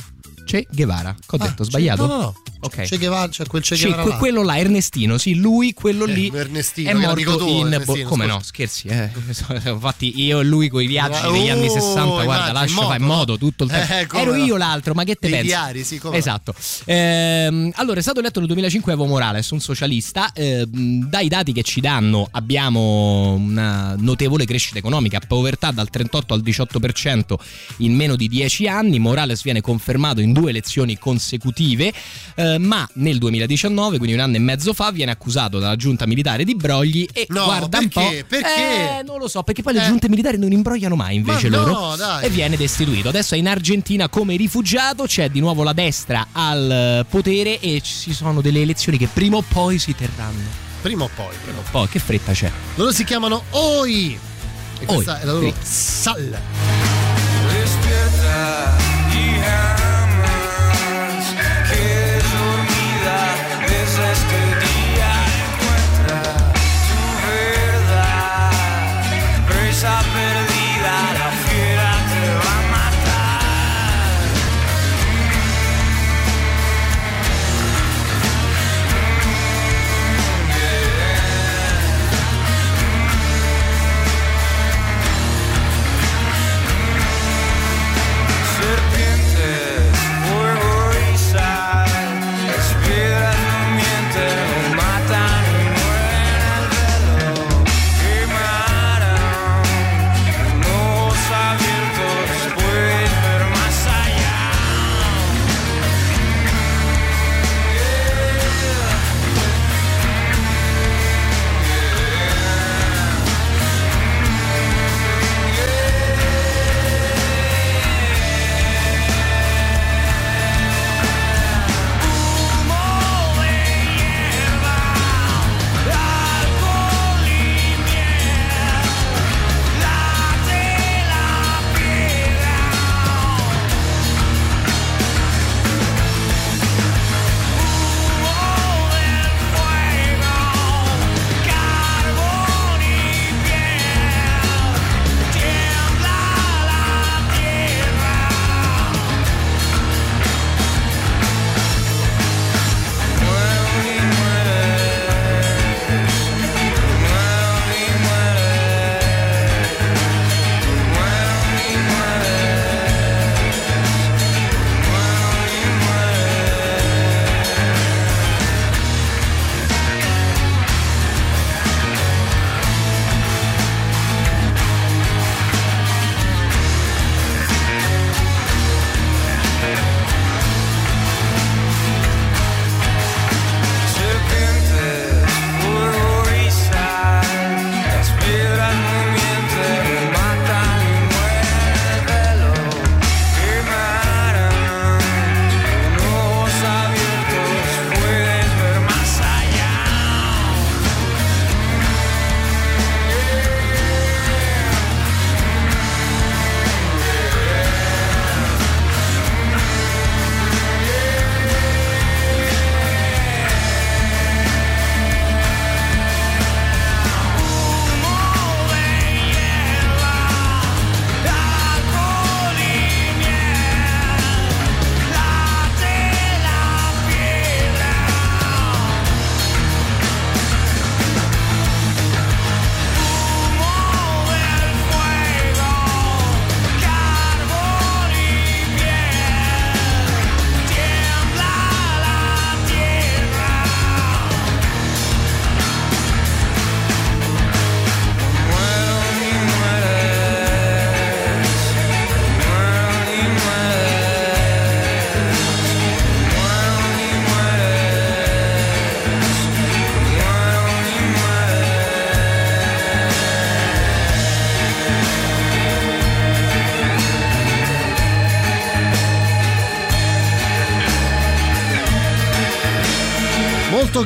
Che Guevara. Che ho Ah, detto, sbagliato? No, no, no. Ok. Che Guevara, c'è quel Che Sì, Guevara là. quello là, Ernestino, sì, lui, quello Eh, lì. Ernestino, è morto tuo, in. Ernestino, come scusa. no, scherzi, eh. Infatti, io e lui con i viaggi degli anni Oh, 60, guarda, immagini, lascio in modo tutto il tempo. Eh, Ero no? io l'altro, ma che te Dei pensi? diari, sì, come no. Esatto. Ehm, allora, è stato eletto nel 2005 Evo Morales, un socialista. Ehm, dai dati che ci danno, abbiamo una notevole crescita economica, povertà dal 38 al 18% in meno di 10 anni. Morales viene confermato in due elezioni consecutive, eh, ma nel 2019, quindi un anno e mezzo fa, viene accusato dalla giunta militare di brogli e No, guarda un po'. perché? Perché? Eh, non lo so, perché poi le Eh. giunte militari non imbrogliano mai invece Ma no, loro. dai. E viene destituito. Adesso è in Argentina come rifugiato, c'è di nuovo la destra al eh, potere e ci sono delle elezioni che prima o poi si terranno. Prima o poi. Prima o poi, che fretta c'è? Loro si chiamano OI. E questa Oi, è la loro sì. sal.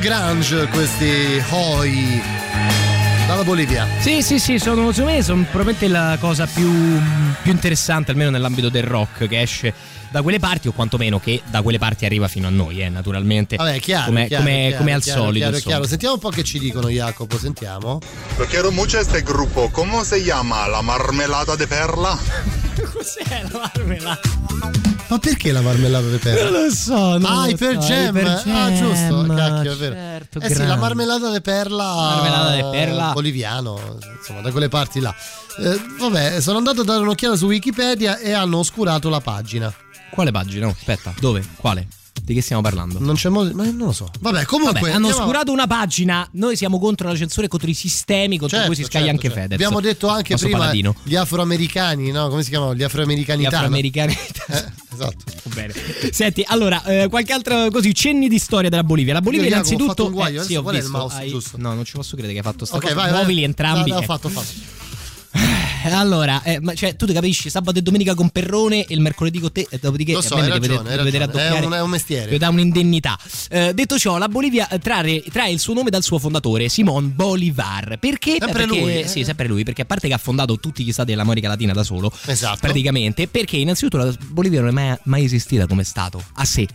Grunge questi Hoi dalla Bolivia. Sì, sì, sì, sono, secondo me sono probabilmente la cosa più, più interessante, almeno nell'ambito del rock, che esce da quelle parti, o quantomeno che da quelle parti arriva fino a noi, eh, naturalmente. Vabbè, chiaro. Come, chiaro, come- chiaro, come al chiaro, solito. Chiaro, chiaro. Sentiamo un po' che ci dicono, Jacopo. Sentiamo. Lo quiero mucho este grupo. ¿Cómo se llama? ¿La marmelada de perla? Cos'è la marmelata? Ma perché la marmellata di perla? Non lo so. non ah, per so, Jam. Ah, giusto. Cacchio, è vero. certo, eh sì, la marmellata di perla. Marmellata de perla. Boliviano, insomma, da quelle parti là. Eh, vabbè, sono andato a dare un'occhiata su Wikipedia e hanno oscurato la pagina. Quale pagina? No, aspetta, dove? Quale? Di che stiamo parlando? Non c'è modo. Ma non lo so. Vabbè, comunque. Vabbè, hanno andiamo- oscurato una pagina. Noi siamo contro la censura e contro i sistemi contro Certo, cui si scaglia certo, anche certo. Fedez. Abbiamo detto anche prima paladino. gli afroamericani, no? Come si chiamano? Gli afroamericani. Gli afroamericani. esatto. Va bene. Senti, allora, eh, qualche altro così, cenni di storia della Bolivia. La Bolivia, Io, ho innanzitutto. fatto un guaio, eh, sì, ho qual è il visto, mouse hai- giusto? No, non ci posso credere che hai fatto sta Ok, cosa. vai, vai. Muovili entrambi. No, no, eh. ho fatto, ho fatto. Eh, Allora, eh, ma cioè, tu ti capisci sabato e domenica con Perrone e il mercoledì con te, e dopodiché Lo so, hai ragione, hai deve vedere ragione. È un- è un mestiere. Ti dà un'indennità. Eh, detto ciò, la Bolivia eh, trae, trae il suo nome dal suo fondatore, Simón Bolivar. Perché? Sempre perché, lui, eh? Sì, sempre lui, perché a parte che ha fondato tutti gli stati dell'America Latina da solo, Esatto. praticamente, perché innanzitutto la Bolivia non è mai, mai esistita come Stato, a sé.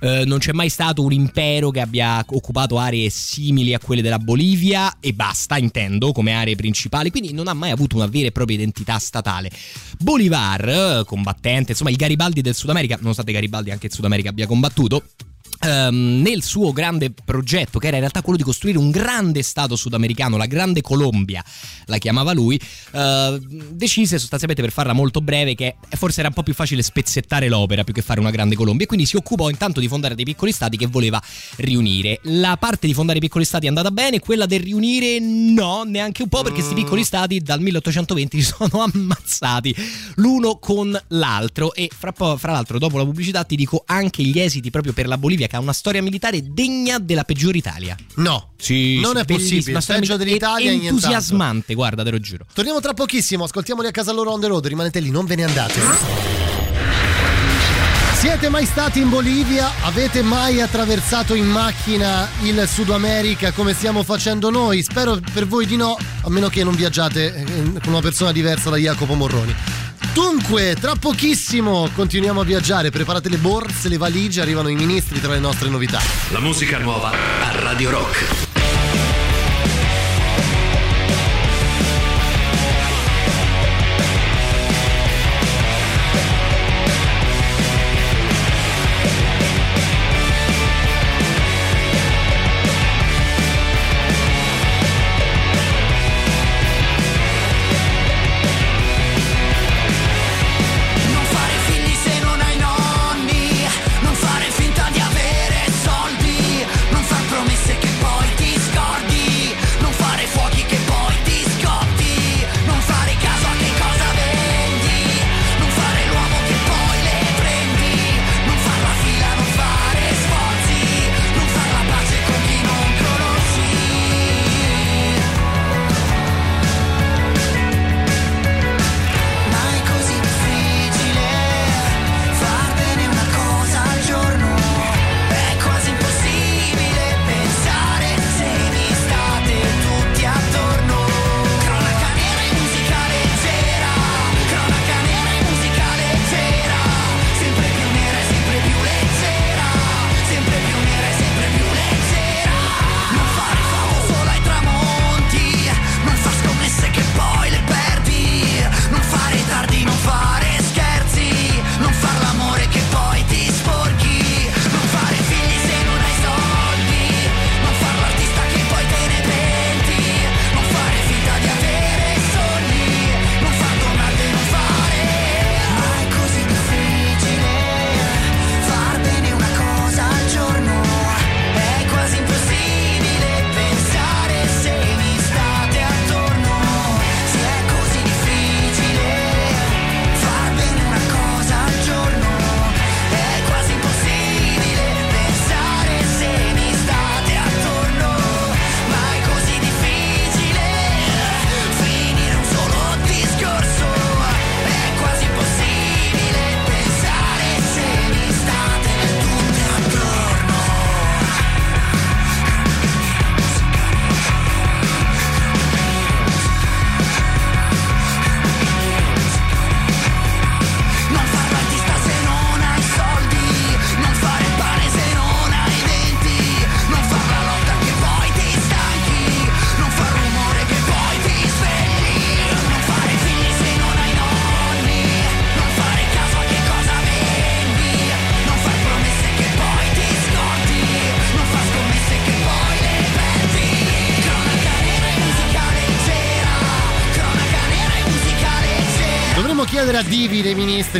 Eh, non c'è mai stato un impero che abbia occupato aree simili a quelle della Bolivia e basta, intendo, come aree principali, quindi non ha mai avuto una vera e propria identità statale. Bolivar, eh, combattente, insomma il Garibaldi del Sud America, nonostante Garibaldi anche il Sud America abbia combattuto, ehm, nel suo grande progetto, che era in realtà quello di costruire un grande stato sudamericano, la Grande Colombia, la chiamava lui, eh, decise sostanzialmente per farla molto breve che forse era un po' più facile spezzettare l'opera più che fare una Grande Colombia e quindi si occupò intanto di fondare dei piccoli stati che voleva riunire. La parte di fondare i piccoli stati è andata bene, quella del riunire no, neanche un po' perché questi piccoli stati dal 1820 si sono ammazzati l'uno con l'altro e fra, fra l'altro dopo la pubblicità ti dico anche gli esiti proprio per la Bolivia ha una storia militare degna della peggiore Italia. No, Sì, non sì, è possibile. una storia Peggio dell'Italia, nient'altro. entusiasmante, guarda, te lo giuro. Torniamo tra pochissimo, ascoltiamoli a casa loro on the road, rimanete lì, non ve ne andate. Siete mai stati in Bolivia? Avete mai attraversato in macchina il Sud America come stiamo facendo noi? Spero per voi di no, a meno che non viaggiate eh, con una persona diversa da Jacopo Morroni. Dunque, tra pochissimo continuiamo a viaggiare, preparate le borse, le valigie, arrivano i ministri tra le nostre novità. La musica nuova a Radio Rock.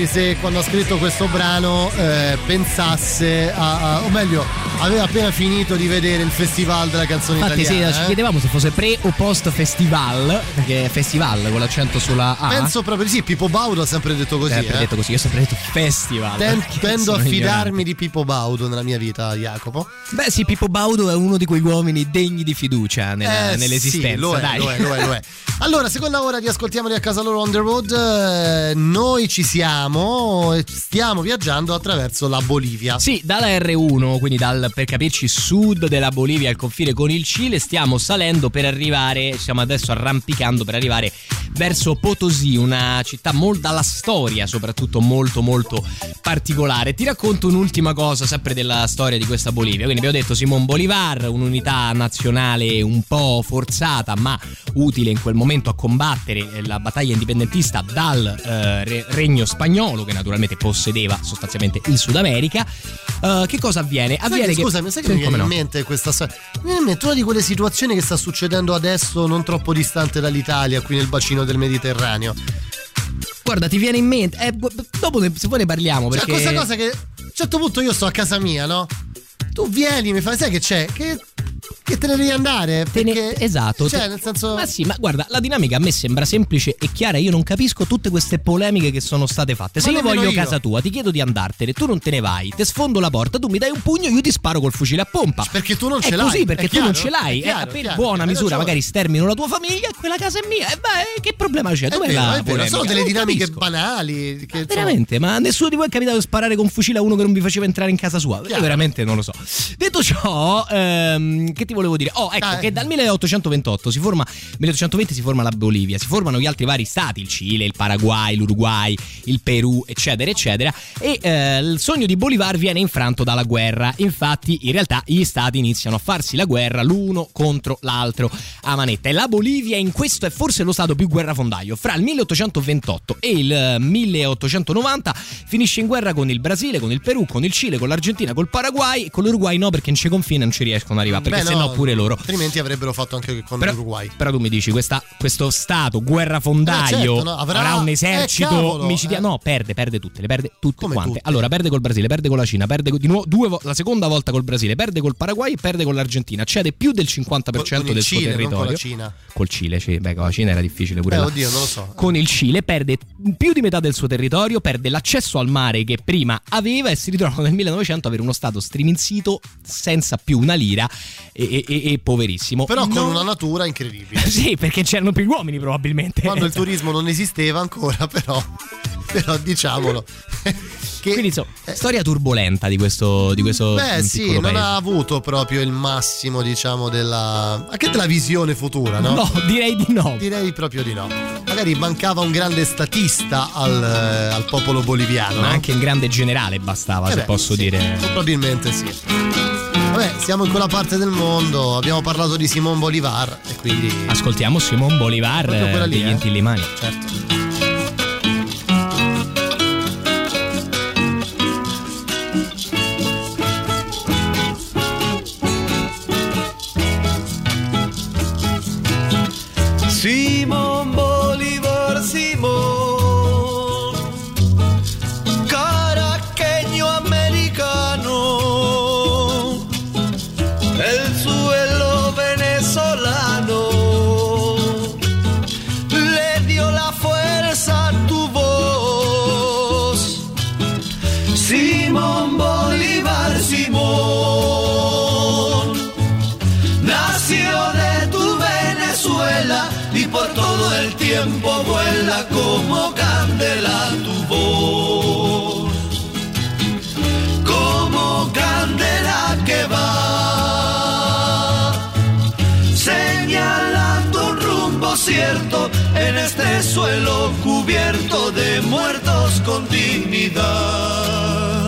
Ministri se quando ha scritto questo brano eh, pensasse a, a- o meglio aveva appena finito di vedere il festival della canzone Infatti sì, italiana ci eh. chiedevamo se fosse pre o post festival, perché è festival con l'accento sulla A. penso proprio di sì Pippo Baudo ha sempre detto così sempre eh. detto così, io ho sempre detto festival. Ten- tendo a fidarmi di Pippo Baudo nella mia vita Jacopo Beh sì, Pippo Baudo è uno di quegli uomini degni di fiducia nella- Eh, nell'esistenza, sì, lo è, dai. lo è, lo è, lo è. Allora, seconda ora di Ascoltiamoli a casa loro on the road. eh, noi ci siamo e stiamo viaggiando attraverso la Bolivia. Sì, dalla R1, quindi dal, per capirci sud della Bolivia al confine con il Cile, stiamo salendo per arrivare, stiamo adesso arrampicando per arrivare verso Potosí, una città molto dalla storia, soprattutto molto molto particolare. Ti racconto un'ultima cosa sempre della storia di questa Bolivia. Quindi abbiamo detto Simon Bolivar, un'unità nazionale un po' forzata, ma utile in quel momento a combattere la battaglia indipendentista dal eh, re- regno spagnolo che naturalmente possedeva sostanzialmente il Sud America. Eh, che cosa avviene? Sai Avviene che, che scusami, sai che Sì, mi viene in no? mente questa storia? Mi viene in mente una di quelle situazioni che sta succedendo adesso, non troppo distante dall'Italia, qui nel bacino del Mediterraneo. Guarda, ti viene in mente. eh, dopo ne, se poi ne parliamo. Cioè, Perché... questa cosa che a un certo punto io sto a casa mia, no? Tu vieni, mi fai, sai che c'è? Che, che te ne devi andare? Te ne- Perché, esatto. Cioè, nel senso. Ma sì, ma guarda, la dinamica a me sembra semplice e chiara. Io non capisco tutte queste polemiche che sono state fatte. Se Ma io voglio io. casa tua, ti chiedo di andartene, tu non te ne vai, te sfondo la porta, tu mi dai un pugno, io ti sparo col fucile a pompa. Perché tu non ce è l'hai, così, perché è tu non chiaro, ce l'hai. è chiaro, eh, per chiaro, buona misura, magari stermino la tua famiglia e quella casa è mia. E beh, che problema c'è? Dov'è vero, la vero, sono delle dinamiche capisco. banali. Che, insomma, Veramente, ma nessuno di voi è capitato di sparare con fucile a uno che non vi faceva entrare in casa sua? Io veramente non lo so. Detto ciò, ehm, che ti volevo dire? Oh, ecco, Ah, che dal 1828 si forma 1820 si forma la Bolivia, si formano gli altri vari stati, il Cile, il Paraguay, l'Uruguay, il Perù, eccetera, eccetera. E eh, il sogno di Bolivar viene infranto dalla guerra. Infatti, in realtà, gli stati iniziano a farsi la guerra l'uno contro l'altro a manetta. E la Bolivia in questo è forse lo stato più guerrafondaio. Fra il 1828 e il eh, 1890 finisce in guerra con il Brasile, con il Perù, con il Cile, con l'Argentina, col Paraguay con l'Uruguay no perché non ci confina non ci riescono ad arrivare perché beh, sennò no, pure loro. Altrimenti avrebbero fatto anche con Però, l'Uruguay. però tu mi dici, questa- questo stato guerrafondaio Eh, certo, no, avrà- avrà un eh, esercito cavolo, micidiale? eh. No, perde, perde tutte, le perde tutte Come quante. tutte? Allora, perde col Brasile, perde con la Cina, perde di nuovo due la seconda volta col Brasile, perde col Paraguay, perde con l'Argentina, cede più del 50% Con il del Cile, suo territorio. con la Cina. Col Cile, sì, beh, con la Cina era difficile pure Eh, là. oddio, non lo so. Con il Cile perde più di metà del suo territorio, perde l'accesso al mare che prima aveva e si ritrova nel 1900 a avere uno stato striminzito senza più una lira e, e- e- poverissimo. Però con Non- una natura incredibile. Sì, perché c'erano più uomini probabilmente. Quando il turismo non esisteva ancora, però, però diciamolo. Che, Quindi insomma, storia turbolenta di questo, di questo beh, sì, piccolo non paese. ha avuto proprio il massimo, diciamo, della. anche della visione futura, no? No, direi di no. Direi proprio di no. Magari mancava un grande statista al, eh, al popolo boliviano. Ma no? anche in grande generale bastava, Eh se beh, posso sì, dire. Probabilmente sì. Vabbè, siamo in quella parte del mondo, abbiamo parlato di Simon Bolivar e quindi. Ascoltiamo Simon Bolivar lì, degli eh? Intillimani. Certo. Simón candela tu voz, como candela que va señalando un rumbo cierto en este suelo cubierto de muertos con dignidad.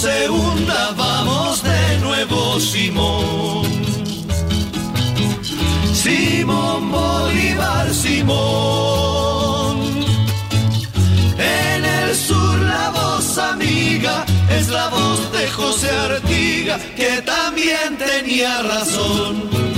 Se hunda, vamos de nuevo, Simón. Simón Bolívar, Simón. En el sur la voz amiga es la voz de José Artiga, que también tenía razón.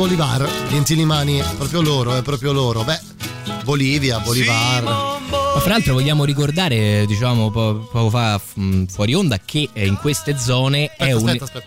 Bolivar, Gentilimani, è proprio loro, è proprio loro. Beh, Bolivia, Bolivar. Ma fra l'altro vogliamo ricordare, diciamo po- poco fa f- fuori onda, che eh, in queste zone è Aspetta, un... aspetta, aspetta.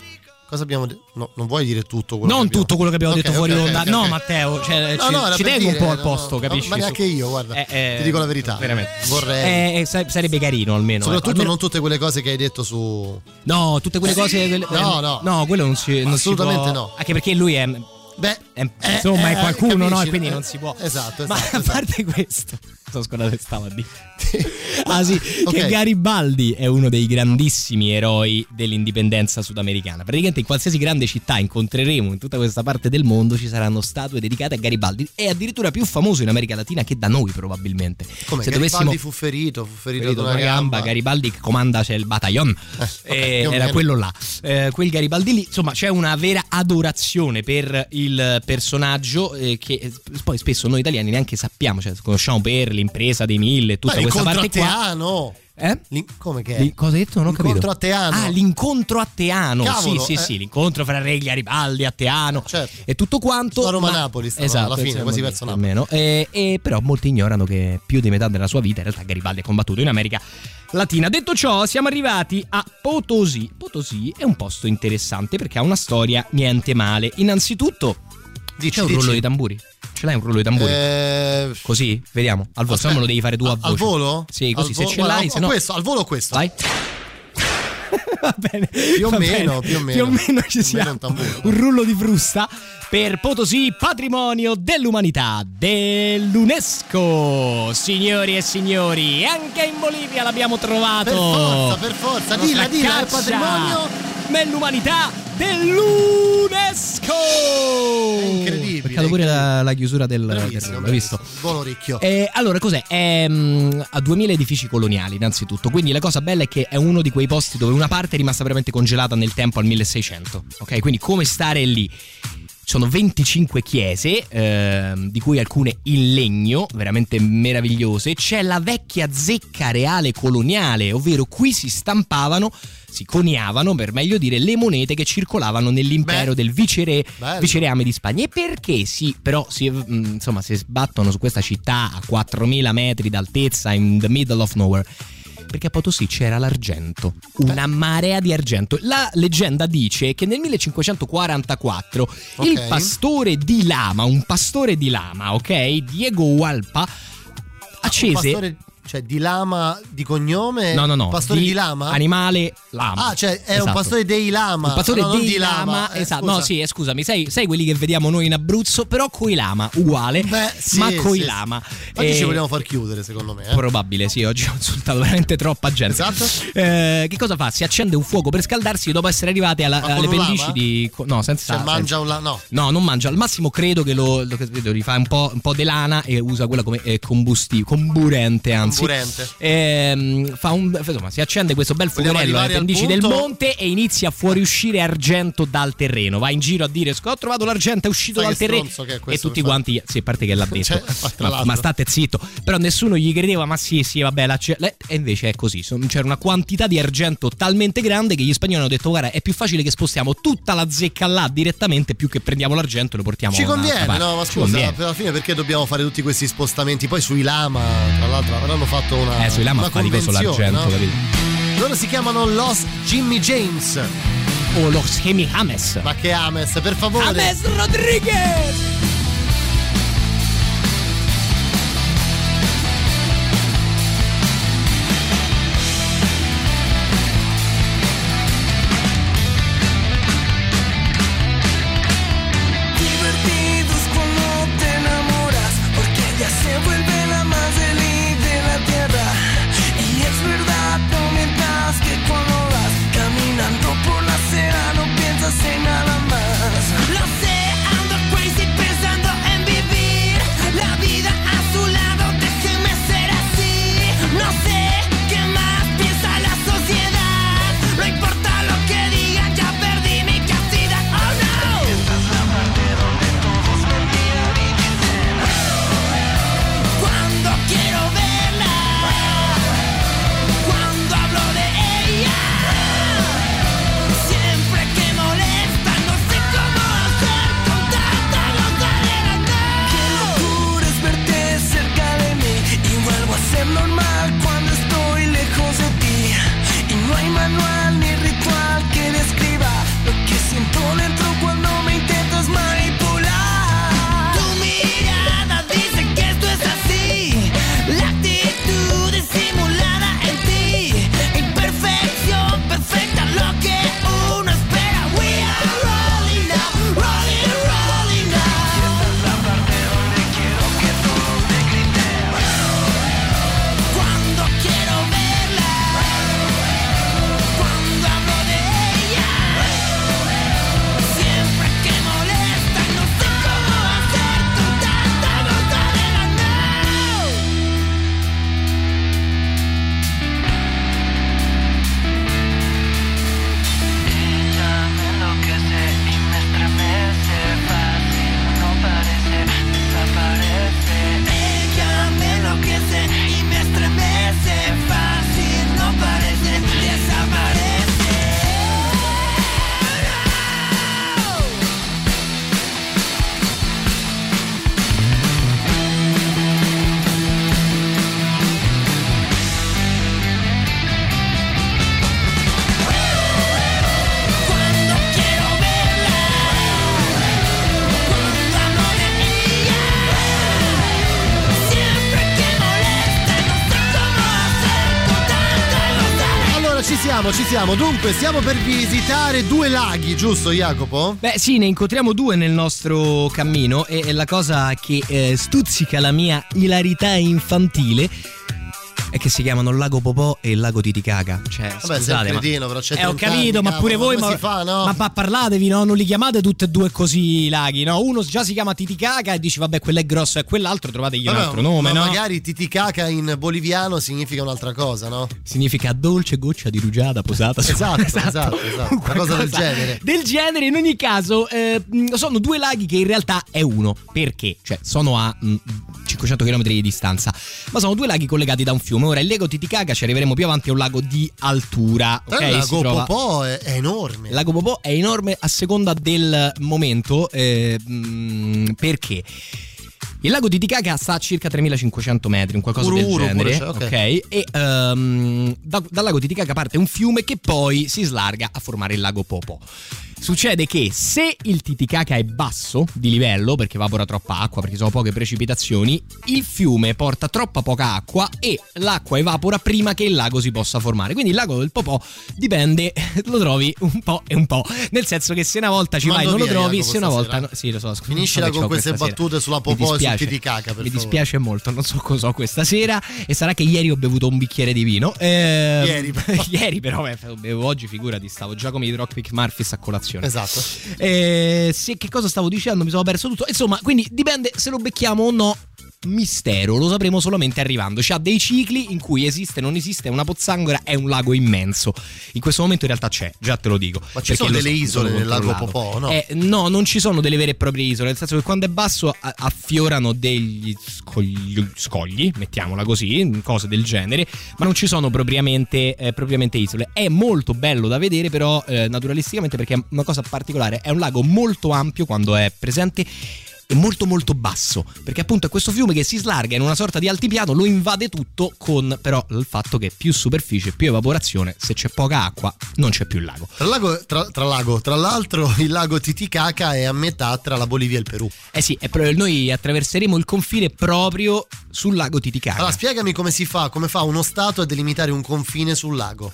Cosa abbiamo detto? No, non vuoi dire tutto quello Non che abbiamo- tutto quello che abbiamo Ok, detto fuori ok, ok, onda. no. Matteo, cioè, No, ci, no, ci tengo un po' al posto, capisci? ma neanche io, guarda. Eh, eh, Ti dico la verità. Veramente. Vorrei. Eh, eh, sa- sarebbe carino almeno. Soprattutto ecco, almeno- non tutte quelle cose che hai detto su. No, tutte quelle cose. quelle- No, no. No, quello non si. non si Assolutamente può- no. Anche perché lui è. Beh, è- insomma, è eh, qualcuno, no? capisci? E quindi Eh, non si può. Esatto, Ma esatto. a parte questo, sono scordato che stavo a dire. ah, sì, Ok. che Garibaldi è uno dei grandissimi eroi dell'indipendenza sudamericana. Praticamente in qualsiasi grande città incontreremo in tutta questa parte del mondo ci saranno statue dedicate a Garibaldi. È addirittura più famoso in America Latina che da noi, probabilmente. Come Se Garibaldi dovessimo. fu ferito, fu ferito, Ferito ad una gamba, gamba. Garibaldi che comanda c'è il bataillon Eh, più o era meno. quello là Eh, quel Garibaldi lì insomma c'è una vera adorazione per il personaggio eh, che eh, poi spesso noi italiani neanche sappiamo cioè conosciamo per l'impresa dei mille tutta Beh, questa parte qua Teano. Eh? L'in- come che è? Cosa hai detto? Non ho capito. L'incontro a Teano. Ah, l'incontro a Teano. Cavolo, sì, sì, eh. sì, l'incontro fra Re Garibaldi a Teano Certo. e tutto quanto. Sto a ma- Roma-Napoli, stavo esatto, alla fine, quasi verso più o meno. E, e però molti ignorano che più di metà della sua vita in realtà Garibaldi ha combattuto in America Latina. Detto ciò, siamo arrivati a Potosí. Potosí è un posto interessante perché ha una storia niente male. Innanzitutto, c'è un dici. rullo di tamburi. Ce l'hai un rullo di tamburi? Eh, Così, vediamo. Al volo, se no me lo devi fare tu a al voce. volo? Sì, così Al se vo- ce guarda, l'hai, o no. questo, al volo o questo? Vai. Va bene. Più o va meno, bene. più o meno. Più o meno ci Più siamo. meno un. Un rullo di frusta per Potosí, patrimonio dell'umanità dell'UNESCO. Signori e signori, anche in Bolivia l'abbiamo trovato. Per forza, per forza, dilla, dilla, è caccia patrimonio. dell'umanità dell'UNESCO. È incredibile. Peccato pure la, la chiusura del, del Bravissimo, hai visto? Volo orecchio. Eh, allora, cos'è? È, mm, ha 2000 edifici coloniali, innanzitutto. Quindi la cosa bella è che è uno di quei posti dove una parte è rimasta veramente congelata nel tempo al 1600. Ok, quindi come stare lì? Sono 25 chiese, ehm, di cui alcune in legno, veramente meravigliose. C'è la vecchia zecca reale coloniale, ovvero qui si stampavano, si coniavano, per meglio dire, le monete che circolavano nell'impero del vicere, vicereame di Spagna. E perché si, però, si, mm, insomma, si sbattono su questa città a 4000 metri d'altezza, in the middle of nowhere? Perché a Potosí c'era l'argento, una marea di argento. La leggenda dice che nel 1544 il Ok. pastore di Lama, un pastore di Lama, ok, Diego Hualpa, accese... cioè di lama di cognome? No, no, no. Pastore di, lama? Animale lama. Ah, cioè è un Esatto. pastore dei lama. Un pastore no, dei di lama, lama. eh, esatto. scusa. No, sì, eh, scusami, sai, sai quelli che vediamo noi in Abruzzo, però coi lama, uguale, Beh, sì, ma coi sì, lama. Oggi Eh, ci vogliamo far chiudere, secondo me. Eh? Probabile, sì, oggi ho insultato veramente troppa gente. Esatto. Eh, che cosa fa? Si accende un fuoco per scaldarsi dopo essere arrivati alla- alle un pendici lama? di. No, senza. Cioè, mangia un la... No. No, non mangia, al massimo credo che lo, lo gli fa un po', un po' di lana e usa quella come eh, combusti- comburente, anzi, Comburente. ehm, fa un, insomma, si accende questo bel fuocherello alle pendici del monte e inizia a fuoriuscire argento dal terreno. Va in giro a dire: Ho trovato l'argento, è uscito Sai dal terreno. E tutti quanti, sì, a parte che l'ha detto, Cioè, ma, ma state zitto. Però nessuno gli credeva, ma sì, sì, vabbè, la le- e invece è così. C'era una quantità di argento talmente grande che gli spagnoli hanno detto: Guarda, è più facile che spostiamo tutta la zecca là direttamente più che prendiamo l'argento e lo portiamo Ci conviene, no? Ma scusa, alla fine perché dobbiamo fare tutti questi spostamenti? Poi sui lama, tra l'altro, avranno fatto una. Eh, sui lama una faticoso convenzione, l'argento, no? capito? Loro si chiamano Los Jimmy James. O Los Jimmy James. Ma che Ames, per favore. James Rodriguez! Siamo. Dunque, stiamo per visitare due laghi, giusto Jacopo? Beh sì, ne incontriamo due nel nostro cammino e, e la cosa che eh, stuzzica la mia ilarità infantile è che si chiamano il lago Popò e il lago Titicaca. Cioè, Vabbè, sei scusate, un ma... cretino, però c'è Eh, ho 30 anni, capito, ma pure voi, come ma, si fa, no? ma, ma parlatevi, no? Non li chiamate tutte e due così i laghi, no? Uno già si chiama Titicaca e dici, vabbè, quello è grosso e quell'altro trovategli un altro nome, ma no? magari titicaca in boliviano significa un'altra cosa, no? Significa dolce goccia di rugiada posata su Esatto, esatto, esatto. Una cosa del genere. Del genere, in ogni caso, eh, sono due laghi che in realtà è uno. Perché? Cioè, sono a mh, 500 km di distanza, ma sono due laghi collegati da un fiume. Ora, il lago Titicaca, ci arriveremo più avanti, è un lago di altura. Ok? il lago trova- Popò è, è enorme. il lago Popò è enorme a seconda del momento. eh, mh, perché? Il lago di Titicaca sta a circa 3500 metri, un qualcosa Uru, del uru, genere. pure, ok. cioè, ok. E ehm, da- dal lago Titicaca parte un fiume che poi si slarga a formare il lago Popò. Succede che se il Titicaca è basso di livello, perché evapora troppa acqua, perché sono poche precipitazioni, il fiume porta troppa poca acqua e l'acqua evapora prima che il lago si possa formare. Quindi il lago del Popò dipende, lo trovi un po' e un po'. Nel senso che se una volta ci vai Mando non lo trovi, se una volta... No, sì, lo so, scusa, Finiscila con queste sera. battute sulla Popò e sul. Titicaca, Mi dispiace molto, non so cosa ho questa sera e sarà che ieri ho bevuto un bicchiere di vino. Ehm, Ieri, però. ieri però, eh, bevo oggi, figurati, stavo già come i Rockpick Murphys a colazione. Esatto. Eh, se, che cosa stavo dicendo? Mi sono perso tutto. Insomma, quindi dipende se lo becchiamo o no. Mistero, lo sapremo solamente arrivando. C'ha dei cicli in cui esiste, non esiste, una pozzanghera, è un lago immenso. In questo momento in realtà c'è, già te lo dico. Ma ci sono delle so- isole nel lago. Popò, no? Eh, no, non ci sono delle vere e proprie isole, nel senso che quando è basso affiorano degli scogli, scogli, mettiamola così, cose del genere, ma non ci sono propriamente, eh, propriamente isole. È molto bello da vedere però eh, naturalisticamente perché è una cosa particolare, è un lago molto ampio quando è presente e molto molto basso perché appunto è questo fiume che si slarga in una sorta di altipiano lo invade tutto con però il fatto che più superficie più evaporazione se c'è poca acqua non c'è più il lago Tra, lago- tra- tra lago- tra l'altro il lago Titicaca è a metà tra la Bolivia e il Perù. Eh sì, è noi attraverseremo il confine proprio sul lago Titicaca. Allora spiegami come si fa, come fa uno Stato a delimitare un confine sul lago.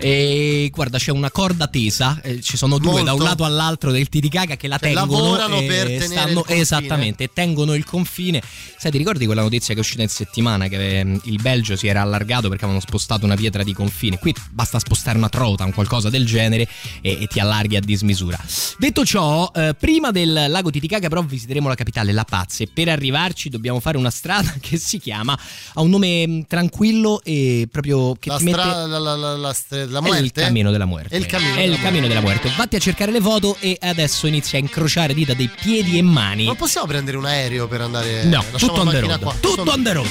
E guarda, c'è una corda tesa, eh, ci sono due Molto. da un lato all'altro del Titicaca che la Cioè, tengono. lavorano per tenere stanno-. Esattamente, tengono il confine. Sai, ti ricordi quella notizia che è uscita in settimana che ehm, il Belgio si era allargato perché avevano spostato una pietra di confine? Qui basta spostare una trota, un qualcosa del genere e, e ti allarghi a dismisura. Detto ciò, eh, prima del lago Titicaca però visiteremo la capitale, La Paz e per arrivarci dobbiamo fare una strada che si chiama, ha un nome tranquillo e proprio che La, ti mette... stra- la, la, la, la, stre- la È muerte? il cammino della muerte. È il cammino È della il cammino della muerte. Vatti a cercare le foto e adesso inizia a incrociare dita dei piedi e mani. Non possiamo prendere un aereo per andare No, lasciamo tutto on the road. qua. Tutto on the road.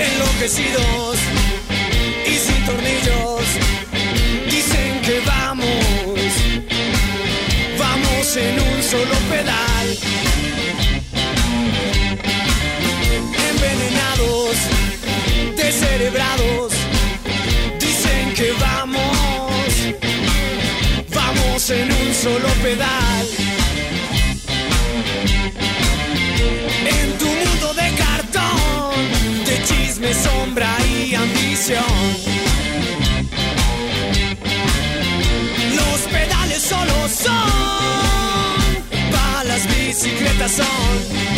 enloquecidos y sin tornillos. Dicen que vamos, vamos en un solo pedal. Descerebrados. Dicen que vamos, vamos en un solo pedal. En tu mundo de cartón, de chisme, sombra y ambición. Los pedales solo son, para las bicicletas son.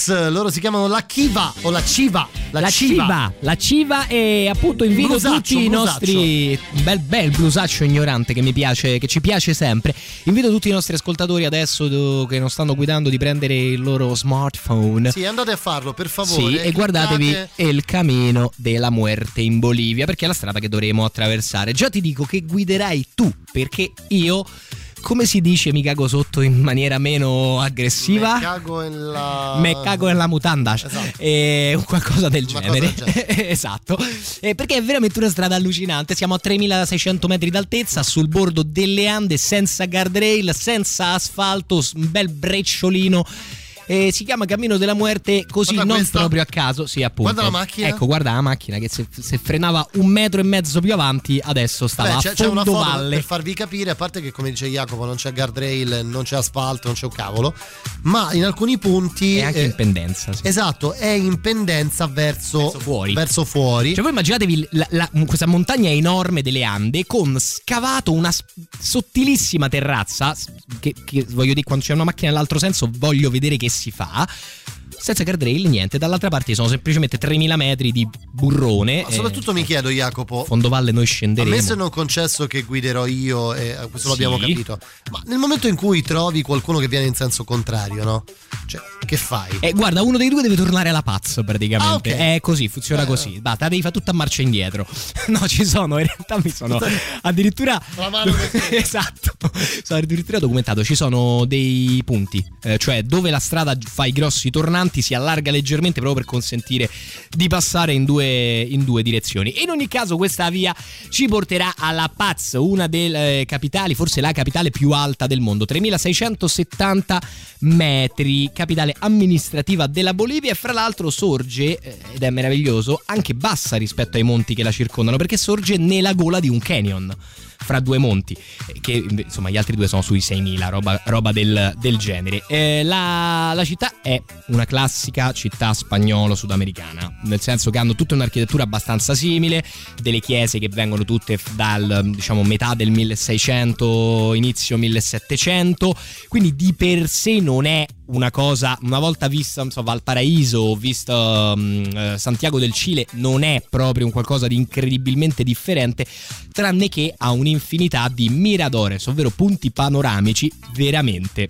Bicicletas, loro si chiamano la Kiva o la Civa. La, La Civa, la Civa e appunto invito Blusaccio, tutti i nostri un bel bel blusaccio ignorante che mi piace, che ci piace sempre. Invito tutti i nostri ascoltatori adesso do- che non stanno guidando di prendere il loro smartphone. Sì, andate a farlo, per favore. Sì, e guardatevi. El Camino della Muerte in Bolivia, perché è la strada che dovremo attraversare. Già ti dico che guiderai tu, perché io come si dice mi cago sotto in maniera meno aggressiva? Me cago in la... Me cago nella mutanda. Eh, qualcosa del Una genere. del esatto. Eh, perché è veramente una strada allucinante. Siamo a 3600 metri d'altezza sul bordo delle Ande senza guardrail senza asfalto un bel brecciolino Eh, si chiama Cammino della Muerte così Guarda non questa. proprio a caso sì appunto Guarda la macchina. ecco guarda la macchina che se, se frenava un metro e mezzo più avanti adesso stava Beh, c'è, a c'è una foto fondovalle per farvi capire, a parte che come dice Jacopo non c'è guardrail, non c'è asfalto, non c'è un cavolo, ma in alcuni punti... e anche eh, in pendenza sì. Esatto, è in pendenza verso, fuori. verso fuori. Cioè, voi immaginatevi la- la- questa montagna enorme delle Ande con scavato una sottilissima terrazza. Che, che voglio dire, quando c'è una macchina nell'altro senso, voglio vedere che si fa. Senza guardrail, niente. Dall'altra parte sono semplicemente 3000 metri di burrone. Ma soprattutto mi chiedo, Jacopo, eh, Fondovalle noi scenderemo. Ammesso e non concesso che guiderò io, e eh, questo Sì. l'abbiamo capito, ma nel momento in cui trovi qualcuno che viene in senso contrario, no? Cioè, che fai? Eh, guarda, uno dei due deve tornare alla pazzo praticamente. Ah, ok. È così, funziona Eh. così. Basta, devi fare tutta a marcia indietro. No, ci sono, in realtà mi sono addirittura. esatto. Sono addirittura documentato. Ci sono dei punti, eh, cioè dove la strada fa i grossi tornanti si allarga leggermente proprio per consentire di passare in due, in due direzioni. In ogni caso, questa via ci porterà alla Paz, una delle capitali, forse la capitale più alta del mondo, 3670 metri, capitale amministrativa della Bolivia. E fra l'altro sorge, eh, ed è meraviglioso, anche bassa rispetto ai monti che la circondano perché sorge nella gola di un canyon fra due monti, eh, che insomma gli altri due sono sui 6.000, roba, roba del, del genere. Eh, la, la città è una classica città spagnolo-sudamericana, nel senso che hanno tutta un'architettura abbastanza simile, delle chiese che vengono tutte dal diciamo metà del 1600, inizio 1700, quindi di per sé non è una cosa, una volta vista so, Valparaíso, vista mm, eh, Santiago del Cile, non è proprio un qualcosa di incredibilmente differente, tranne che ha un'infinità di miradores, ovvero punti panoramici veramente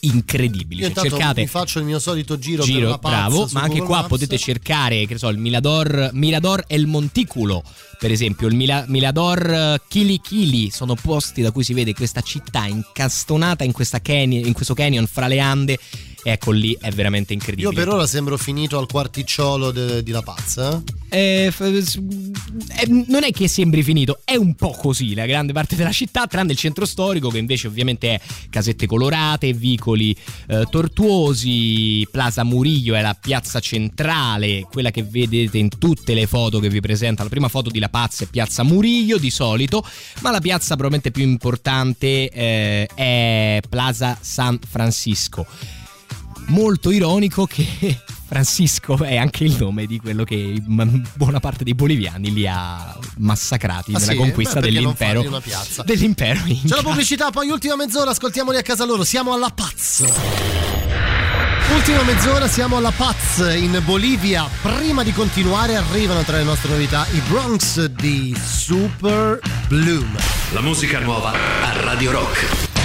incredibili. Io intanto cercate mi faccio il mio solito giro, per giro, bravo, ma anche qua Maps. potete cercare, che so, il Mirador, Mirador e il Monticulo, per esempio, il Mila- Mirador eh, Kili Kili, sono posti da cui si vede questa città incastonata in, questa canyon, in questo canyon fra le Ande. Ecco lì, è veramente incredibile. Io per ora sembro finito al quarticciolo de- di La Paz. eh? Eh, f- eh, non è che sembri finito, è un po' così la grande parte della città, tranne il centro storico che invece ovviamente è casette colorate, vicoli eh, tortuosi, Plaza Murillo è la piazza centrale, quella che vedete in tutte le foto che vi presenta. La prima foto di La Paz è Piazza Murillo di solito, ma la piazza probabilmente più importante eh, è Plaza San Francisco molto ironico che Francisco è anche il nome di quello che buona parte dei boliviani li ha massacrati Ah, nella sì? conquista Beh, dell'impero. Dell'impero C'è la pubblicità, poi ultima mezz'ora, ascoltiamoli a casa loro. Siamo alla Paz. Ultima mezz'ora, siamo alla Paz in Bolivia. Prima di continuare, arrivano tra le nostre novità i Bronx di Super Bloom. La musica nuova a Radio Rock.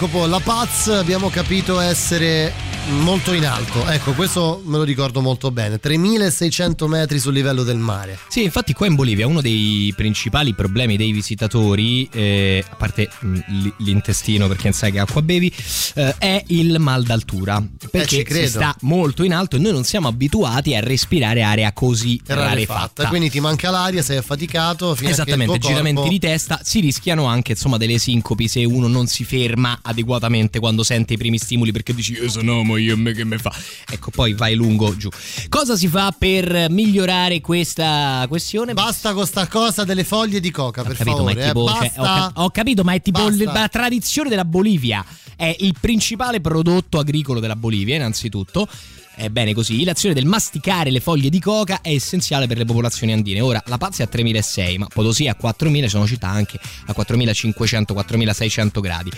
Jacopo, la Paz abbiamo capito essere molto in alto, ecco questo me lo ricordo molto bene, 3600 metri sul livello del mare. Sì, infatti qua in Bolivia uno dei principali problemi dei visitatori, eh, a parte l- l'intestino perché non sai che acqua bevi, eh, è il mal d'altura. Perché credo. si sta molto in alto e noi non siamo abituati a respirare aria così rarefatta, quindi ti manca l'aria, sei affaticato fino Esattamente, giramenti corpo- di testa si rischiano anche insomma delle sincopi se uno non si ferma adeguatamente quando sente i primi stimoli perché dici "Eh, se no ma io me che me fa ecco poi vai lungo giù cosa si fa per migliorare questa questione Basta con sta cosa delle foglie di coca, per capito, ma favore. è tipo, eh, cioè, ho, cap- ho capito, ma è tipo l- la tradizione della Bolivia. È il principale prodotto agricolo della Bolivia, innanzitutto. È bene così. L'azione del masticare le foglie di coca è essenziale per le popolazioni andine. Ora, La Paz è a 3006, ma Potosí è a 4000, sono città anche a 4500-4600 gradi.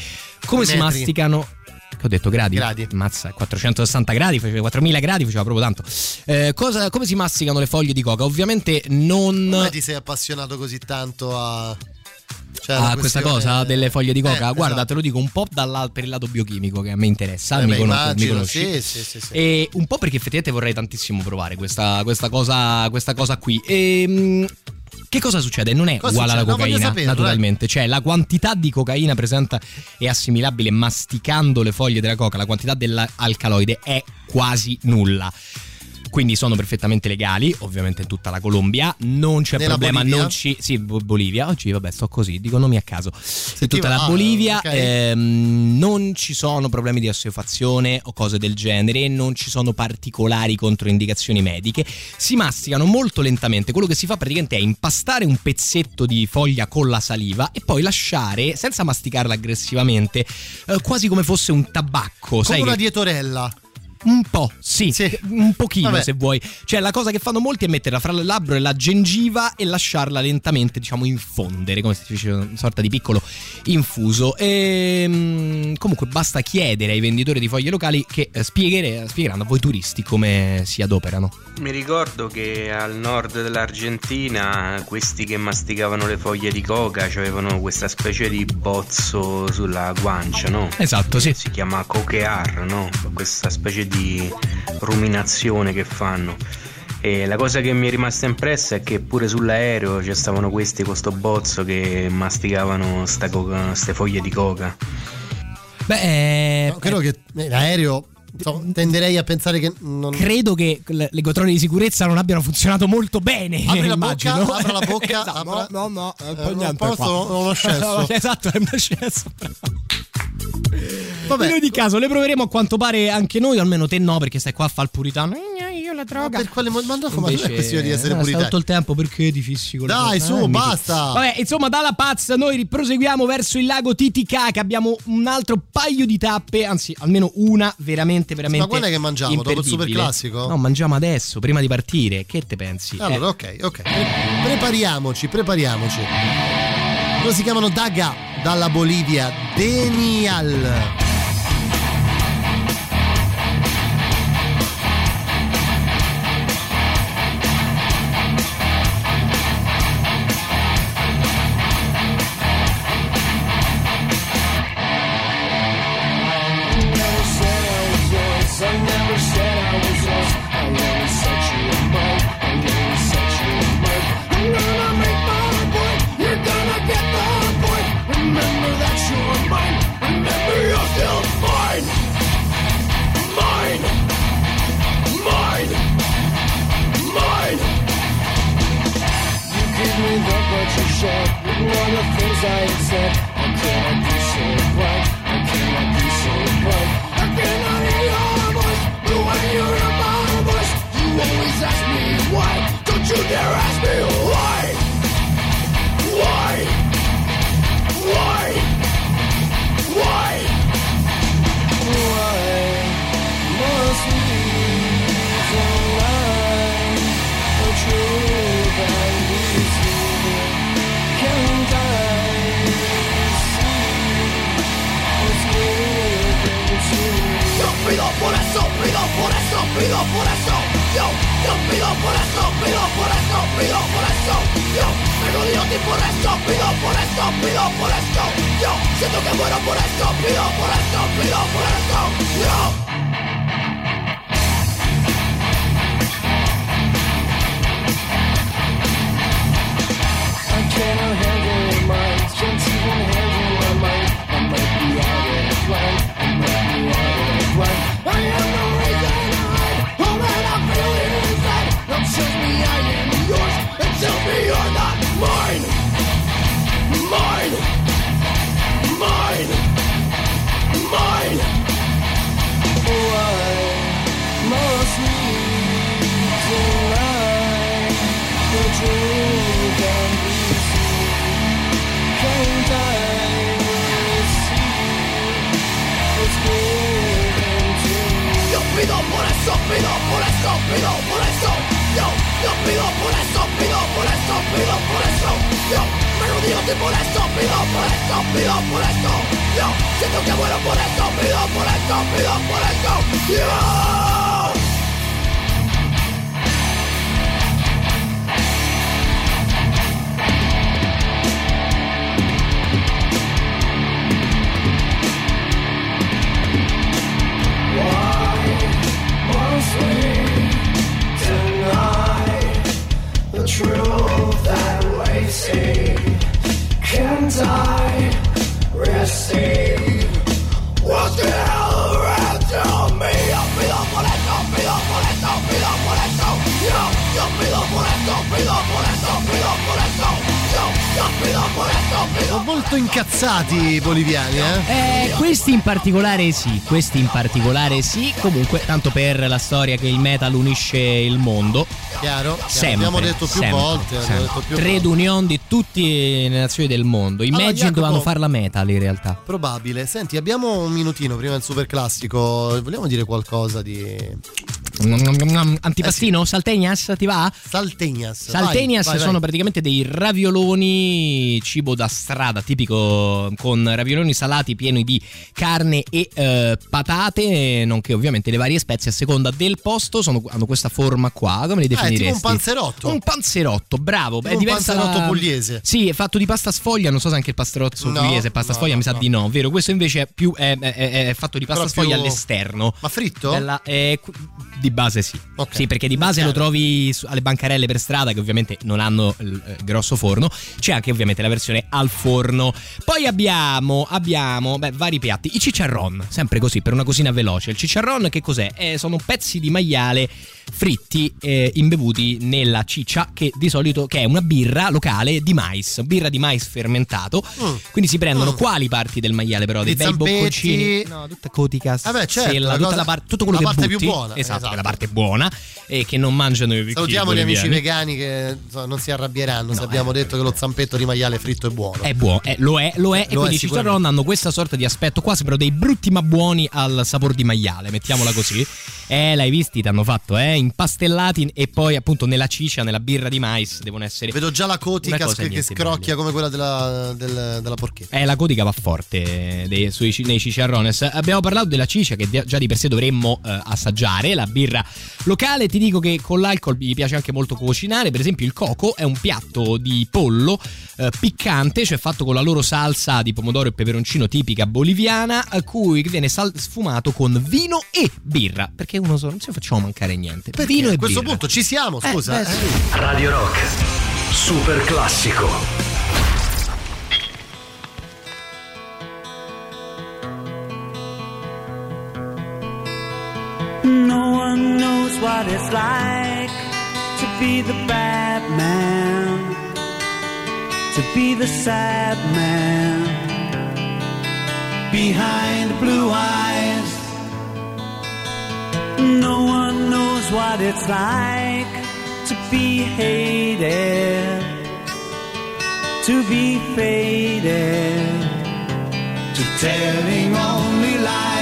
Come si masticano? Che ho detto gradi? Gradi. Mazza, 460 gradi, faceva 4000 gradi, faceva proprio tanto. Eh, cosa- come si masticano le foglie di coca? Ovviamente non. Come ti sei appassionato così tanto a... cioè, Ah, questa cosa delle foglie di coca, Eh, guarda, esatto. te lo dico un po' dalla- per il lato biochimico che a me interessa. Eh mi, beh, conosco- mi immagino, conosci. sì, sì, sì, sì. E un po' perché effettivamente vorrei tantissimo provare questa, questa cosa, questa cosa qui. E, che cosa succede? Non è Cosa uguale alla succede? Voglio cocaina, saperlo, naturalmente. Cioè, la quantità di cocaina presente è assimilabile masticando le foglie della coca, la quantità dell'alcaloide è quasi nulla. Quindi sono perfettamente legali, ovviamente in tutta la Colombia. Non c'è Nella problema, Bolivia? non ci. Sì, Bo- Bolivia. Oggi, vabbè, sto così, dico nomi a caso. In tutta va- la Bolivia ok. ehm, non ci sono problemi di assuefazione o cose del genere, non ci sono particolari controindicazioni mediche. Si masticano molto lentamente. Quello che si fa praticamente è impastare un pezzetto di foglia con la saliva e poi lasciare, senza masticarla aggressivamente, eh, quasi come fosse un tabacco. Come sai una che- dietorella. Un po', sì, un pochino Vabbè. se vuoi. Cioè, la cosa che fanno molti è metterla fra il labbro e la gengiva e lasciarla lentamente, diciamo, infondere, come se si facesse una sorta di piccolo infuso. E mm, comunque basta chiedere ai venditori di foglie locali che eh, spieghere- spiegheranno a voi turisti come si adoperano. Mi ricordo che al nord dell'Argentina questi che masticavano le foglie di coca avevano questa specie di bozzo sulla guancia, no? Esatto, sì. Si chiama coquear, no? Questa specie di ruminazione che fanno. E la cosa che mi è rimasta impressa è che pure sull'aereo ci stavano questi con sto bozzo che masticavano sta coca- ste foglie di coca. Beh, No, credo che eh, l'aereo insomma, tenderei a pensare che non... credo che le le controlli di sicurezza non abbiano funzionato molto bene. Apri la immagino. bocca, apra la bocca, Esatto, apra- no, no, no, Eh, poi non posso, qua. non ho scesso. esatto, è una scesso. Vabbè. In ogni caso, le proveremo a quanto pare anche noi, almeno te no, perché stai qua a fare il puritano. Eh, Io la droga. Per quale motivo? Ma no, ma non è questione di essere eh, stai puritani. tutto il tempo perché ti fissi con le Dai, cose? su, Eh, amici. basta. Vabbè, insomma, dalla Paz noi proseguiamo verso il lago Titicaca. Abbiamo un altro paio di tappe, anzi, almeno una veramente, veramente. Ma è che mangiamo? Dopo il imperdibile. superclassico? No, mangiamo adesso, prima di partire. Che te pensi? Allora, Eh, ok, ok. Pre- Prepariamoci, prepariamoci. Loro si chiamano Daga dalla Bolivia. Denial. The pido por eso, pido por eso, pido por eso. Yo, yo pido por eso, pido por eso, pido por eso. Yo, me rodeo ti por eso, pido por eso, pido por eso. Yo, siento que muero por eso, pido por eso, pido por eso. Yo. I cannot handle my 21 boliviani, eh? Eh, questi in particolare sì, questi in particolare sì. Comunque, tanto per la storia che il metal unisce il mondo. Chiaro? Chiaro. Sempre, Abbiamo detto più sempre, volte. detto più Trade volte. union di tutte le nazioni del mondo. Allora, Imagine Jacopo- dovevano farla metal in realtà. Probabile. Senti, abbiamo un minutino prima del super classico. Vogliamo dire qualcosa di. Antipastino? Saltegnas ti va? Saltegnas. Saltenias Vai, vai, sono vai. praticamente dei ravioloni, cibo da strada, tipico con ravioloni salati pieni di carne e eh, patate, nonché ovviamente le varie spezie a seconda del posto. Sono- hanno questa forma qua, come li Ah, è tipo definiresti? un panzerotto. Un panzerotto, bravo. Tipo è un diversa panzerotto la- pugliese. Sì, è fatto di pasta sfoglia. Non so se anche il passerotto No, pugliese è pasta no, sfoglia, no, mi sa di no, vero? Questo invece è più è, è- è fatto di pasta Però sfoglia più- all'esterno. Ma fritto? Bella- eh, qu- di base sì. Ok. Sì, perché di base lo trovi su- alle bancarelle per strada che ovviamente non hanno il eh, grosso forno. C'è anche ovviamente la versione al forno. Poi abbiamo, abbiamo beh, vari piatti. I cicciarron, sempre così, per una cosina veloce. Il cicciarron che cos'è? Eh, sono pezzi di maiale fritti eh, imbevuti nella ciccia che di solito che è una birra locale di mais, birra di mais fermentato. Quindi si prendono quali parti del maiale però? Dei Mm. Bei bocconcini. No, tutta cotica. Vabbè, certo, sella, la tutta cosa- la par- tutto quello la che parte più butti. buona, Esatto, esatto. La parte buona e che non mangiano i Salutiamo gli amici vegani che insomma, non si arrabbieranno se abbiamo detto che lo zampetto di maiale fritto è buono. È buono, eh, lo è, lo è. e Lo è quindi i chicharron hanno questa sorta di aspetto qua, sembrano dei brutti ma buoni al sapore di maiale, mettiamola così. Eh, l'hai visti, ti hanno fatto, eh? Impastellati e poi appunto nella ciccia, nella birra di mais, devono essere... Vedo già la cotica cosa che, scrocchia come quella della, del- della porchetta. Eh, la codica va forte dei- sui, nei cicciarrones. Abbiamo parlato della cicia che già di per sé dovremmo eh, assaggiare, la birra locale. Ti dico che con l'alcol mi piace anche molto cucinare. Per esempio, il coco è un piatto di pollo eh, piccante, cioè fatto con la loro salsa di pomodoro e peperoncino tipica boliviana, a cui viene sal- sfumato con vino e birra. Perché uno solo non ci facciamo mancare niente. Perché vino a e questo birra. punto ci siamo, Eh, scusa. beh, sì. eh. Radio Rock. Super classico. No one knows what it's like to be the bad man, to be the sad man behind blue eyes. No one knows what it's like to be hated, to be faded, to telling only lies.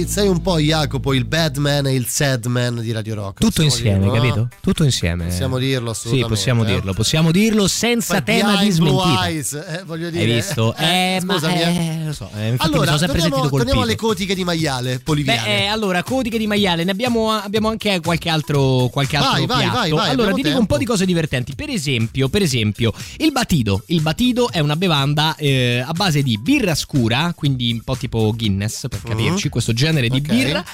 Poi sei un po' Jacopo, il bad man e il sad man di Radio Rock. Tutto insieme, dirlo, no? capito? Tutto insieme. Possiamo dirlo assolutamente. Sì, possiamo eh. dirlo, possiamo dirlo senza Poi tema di smentita. eyes, eh, voglio dire. Hai visto? Eh, Eh, scusami, eh. eh, lo so, eh, Allora, torniamo, torniamo alle cotiche di maiale boliviane. Beh, eh, allora, codiche di maiale, ne abbiamo, abbiamo anche qualche altro, qualche altro Vai, vai, piatto. vai, vai, allora, ti dico un po' di cose divertenti. Per esempio, per esempio, il batido. Il batido è una bevanda eh, a base di birra scura, quindi un po' tipo Guinness, per capirci, questo genere di Ok. birra,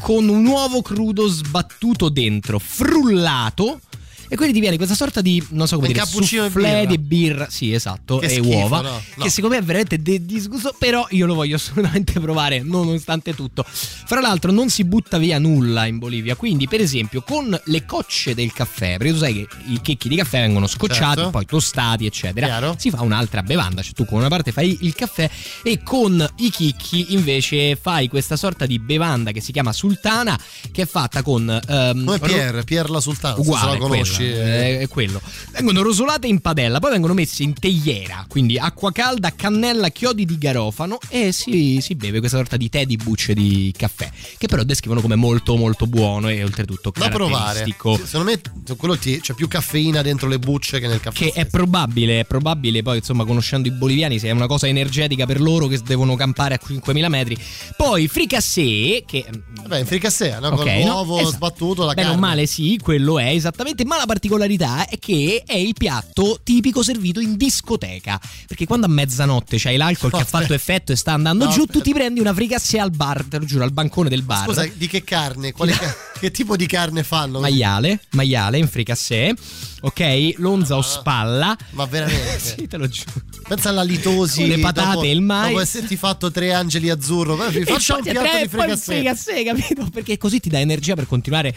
con un uovo crudo sbattuto dentro, frullato. E quindi ti viene questa sorta di, non so come Un dire, cappuccino soufflé birra. di birra, sì esatto, Che e schifo, uova, no, no. che secondo me è veramente de- disgusto, però io lo voglio assolutamente provare, nonostante tutto. Fra l'altro non si butta via nulla in Bolivia, quindi per esempio con le cocce del caffè, perché tu sai che i chicchi di caffè vengono scocciati, Certo. poi tostati, eccetera, Chiaro. si fa un'altra bevanda, cioè tu con una parte fai il caffè e con i chicchi invece fai questa sorta di bevanda che si chiama sultana, che è fatta con... ehm, Come ro- Pier, Pier la Sultana, Uguale, se la conosci. Quella, eh. è- è quello. Vengono rosolate in padella, poi vengono messe in teiera, quindi acqua calda, cannella, chiodi di garofano e si, si beve questa sorta di tè di bucce di caffè, che però descrivono come molto molto buono e oltretutto Da provare. Secondo me quello ti- c'è più caffeina dentro le bucce che nel caffè. Che è probabile, è probabile, poi insomma conoscendo i boliviani se è una cosa energetica per loro che devono campare a 5.000 metri. Poi fricassé, che... Vabbè, in fricassé, no? Ok, con no? l'uovo Esatto. sbattuto, la o carne. male sì, quello è esattamente, ma la particolarità è che è il piatto tipico servito in discoteca, perché quando a mezzanotte c'hai l'alcol che No, ha fatto effetto e sta andando No, giù, aspetta. tu ti prendi una fricassé al bar, te lo giuro, al bancone del bar. Scusa, di che carne? Quale ca- che tipo di carne fanno? Maiale, maiale in fricassé, ok? Lonza o spalla. Ma veramente? sì, te lo giuro. Pensa alla litosi. Con le patate dopo, e il mais. Dopo esserti fatto tre angeli azzurro. Beh, E Faccia un piatto di fricassé, capito? Perché così ti dà energia per continuare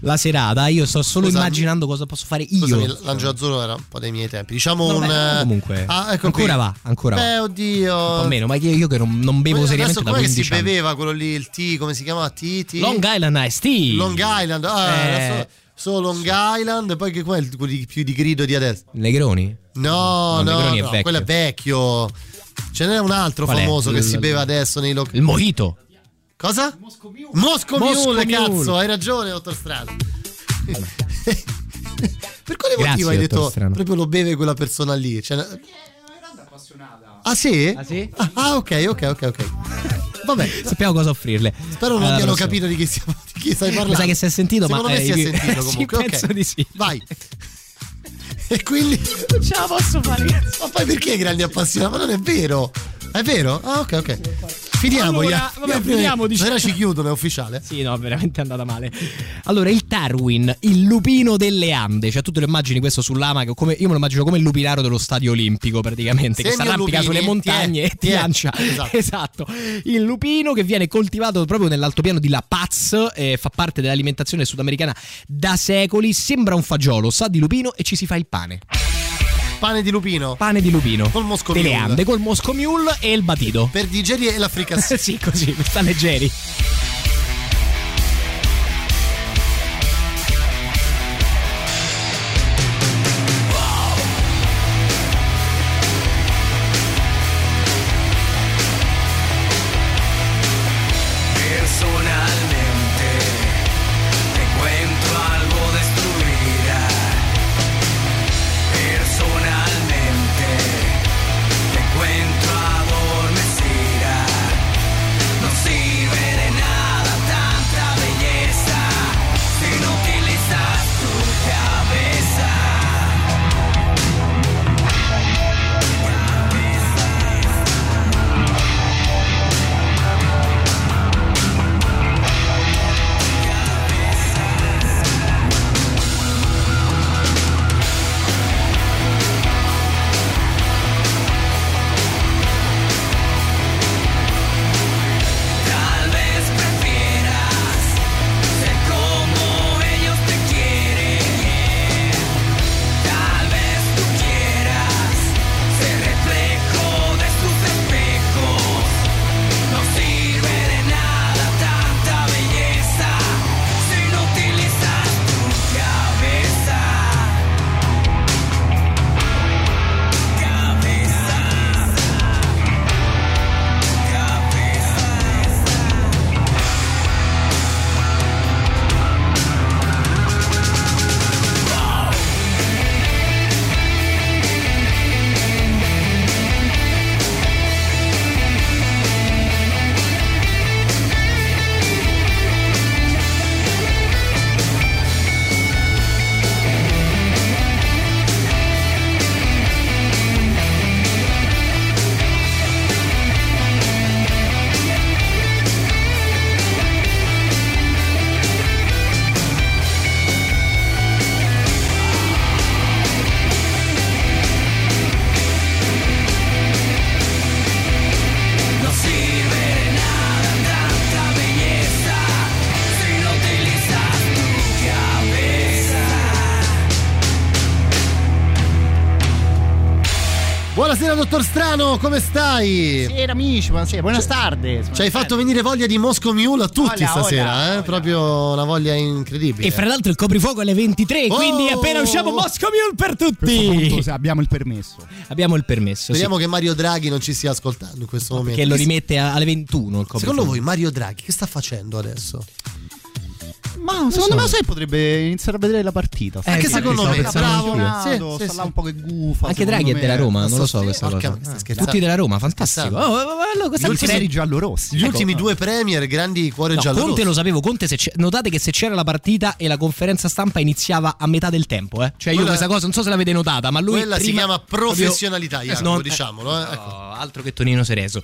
la serata. Io sto solo Scusami. immaginando cosa posso fare io. Scusami, l'angelo azzurro era un po' dei miei tempi. Diciamo No, un. beh, eh, comunque. Ah, ecco ancora qui. va, ancora Beh, va. oddio. Un po' meno, ma io, io che non, non bevo Poi seriamente da com'è che si 15 anni. beveva quello lì, il tea, come si chiama? Tea, tea? Long Island Ice Tea. Long Island, ah, Eh. solo Long Island, poi che quello quello più di grido di adesso. Negroni? No, No, no, Negroni è no, vecchio. quello è vecchio. Ce n'è un altro Qual è? famoso che Il- si beve adesso nei locali. Il mojito. Cosa? Mosco Mule, Mosco cazzo, Mule. hai ragione, dottor Strano. per quale Grazie, motivo hai detto Strano. proprio lo beve quella persona lì? Cioè, Ah sì? Ah, sì? Ah, ah, ok, ok, ok, ok. Vabbè, Sappiamo cosa offrirle. spero non Alla abbiano prossima. capito di chi, stiamo- di chi stai parlando. Mi sa che si è sentito, Secondo ma me si è eh, sentito sì, comunque. ok. penso di sì. Vai. E quindi Non ce la posso fare. Ma poi perché grandi appassionati? Ma non è vero. È vero? Ah, ok, ok. Finiamo, Allora, vabbè, prima- finiamo, diciamo. Ci chiudono, è ufficiale. Sì, no, veramente è andata male. Allora, il Tarwin, il lupino delle Ande, cioè tu te lo immagini questo sull'amaca, come, io me lo immagino come il lupinaro dello stadio olimpico praticamente, che si Segno arrampica sulle montagne e ti lancia. Esatto. Esatto. Il lupino che viene coltivato proprio nell'altopiano di La Paz, eh, fa parte dell'alimentazione sudamericana da secoli, sembra un fagiolo, sa di lupino e ci si fa il pane. Pane di lupino. Pane di lupino. Col Mosco Delle Mule. Ande, col Mosco Mule e il batito. Per digerire la fricassé. sì, così, sta leggeri. Buonasera dottor Strano, come stai? Buonasera amici, buonasera, buenas tardes. Ci hai fatto venire voglia di Moscow Mule a tutti Voglia, stasera, voglia, eh? Proprio una voglia incredibile. E fra l'altro il coprifuoco alle 23, Oh! quindi appena usciamo Moscow Mule per punto, tutti. se abbiamo il permesso. Abbiamo il permesso. sì. Speriamo che Mario Draghi non ci stia ascoltando in questo momento. Che lo rimette alle 21 il coprifuoco. Secondo voi Mario Draghi che sta facendo adesso? Ma secondo me sai potrebbe iniziare a vedere la partita. Anche Sai, secondo me, bravo. anch'io. Sì, sì, sta là sì. un po' che gufa. Anche Draghi è della Roma, non lo so Sì, questa cosa. scherzando. Tutti della Roma, fantastico. Oh, oh, oh, Gli ultimi- giallorossi. Gli ultimi due premier, grandi cuore No, giallo Conte lo sapevo, Conte notate che se c'era la partita e la conferenza stampa iniziava a metà del tempo, eh. Cioè io questa cosa non so se l'avete notata, ma lui Quella si chiama professionalità, proprio- Jacopo, non- diciamolo. Eh. Ecco. Altro che Tonino Cereso.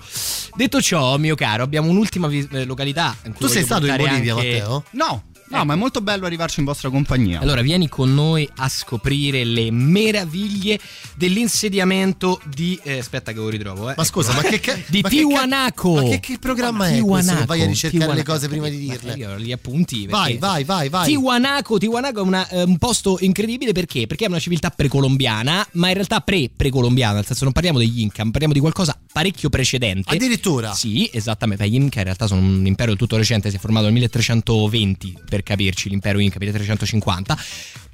Detto ciò, mio caro, abbiamo un'ultima eh, località. Tu sei stato in Bolivia, Matteo? No, no, ma è molto bello arrivarci in vostra compagnia. Allora, vieni con noi a scoprire le meraviglie dell'insediamento di. eh, aspetta, che lo ritrovo. Eh. Ma scusa, ma che, ca- Di ma che Tiwanaco. Ma che, che programma è questo che vai a ricercare le cose prima di dirle? Io ho gli appunti. Vai, vai, vai, vai. Tiwanaco, Tiwanaco è una, eh, un posto incredibile perché? Perché è una civiltà precolombiana, ma in realtà pre-precolombiana, nel senso non parliamo degli Inca, ma parliamo di qualcosa parecchio precedente. Addirittura? Sì, esattamente. Beh, Gli Inca in realtà sono un impero del tutto recente, si è formato nel 1320, per capirci, l'impero Inca 1350.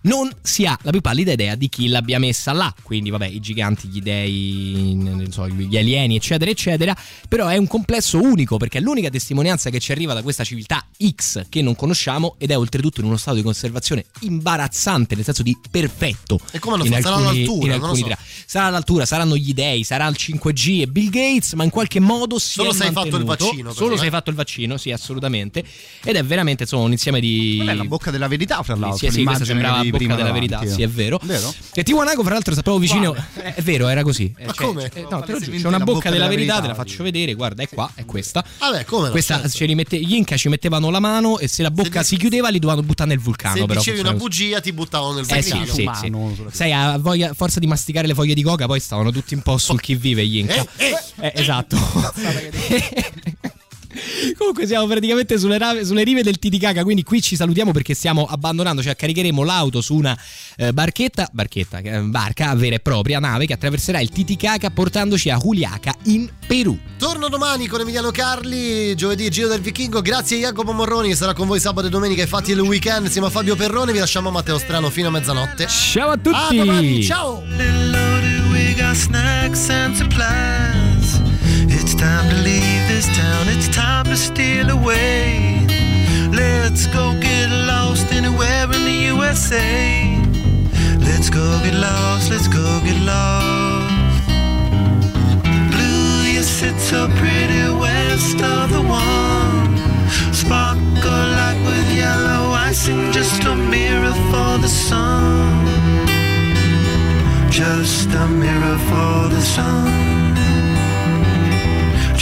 Non si ha la più pallida idea di chi l'abbia messa là, quindi vabbè, i giganti, gli dei, non so, gli alieni, eccetera, eccetera, però è un complesso unico perché è l'unica testimonianza che ci arriva da questa civiltà X che non conosciamo ed è oltretutto in uno stato di conservazione imbarazzante, nel senso di perfetto. E come in fatto? Sarà all'altura, lo so. Sarà all'altura, saranno gli dei, sarà il 5G e Bill Gates, ma in qualche modo si Solo è se hai fatto il vaccino, Solo eh. se hai fatto il vaccino, sì, assolutamente. Ed è veramente insomma un insieme di Quella è la bocca della verità, fra l'altro. sì, sì, questa sembrava prima della davanti. verità, sì, è vero. Vero? E Tiwanaku, fra l'altro, sapevo vicino. Eh, È vero, era così. Eh, Ma cioè, come? eh, no, te lo giuro, c'è una bocca, della, verità, te la faccio vedere. Guarda, è qua, è questa. Vabbè, come no, Questa certo. ce li mette, gli Inca ci mettevano la mano e se la bocca di- si chiudeva li dovevano buttare nel vulcano. Se però dicevi una così. bugia ti buttavano nel Eh sì, vulcano. sì, umano. Sai, a voglia, forza di masticare le foglie di coca, poi stavano tutti un po' sul chi vive gli Inca. Eh, esatto. Comunque siamo praticamente sulle, rave- sulle rive del Titicaca, quindi qui ci salutiamo perché stiamo abbandonando, cioè caricheremo l'auto su una eh, barchetta, barchetta, eh, barca vera e propria, nave che attraverserà il Titicaca portandoci a Juliaca in Perù. Torno domani con Emiliano Carli, giovedì Giro del Vichingo. Grazie a Jacopo Morroni, che sarà con voi sabato e domenica. Infatti il weekend. Insieme a Fabio Perrone, vi lasciamo a Matteo Strano fino a mezzanotte. Ciao a tutti! A domani, ciao! time to leave this town, it's time to steal away. Let's go get lost anywhere in the USA. Let's go get lost, let's go get lost. Blue, you sit so pretty west of the one. Sparkle like with yellow icing, just a mirror for the sun. Just a mirror for the sun.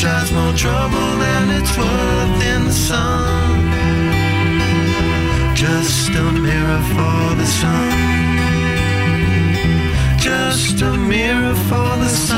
tries more trouble than it's worth in the sun. Just a mirror for the sun. Just a mirror for the sun.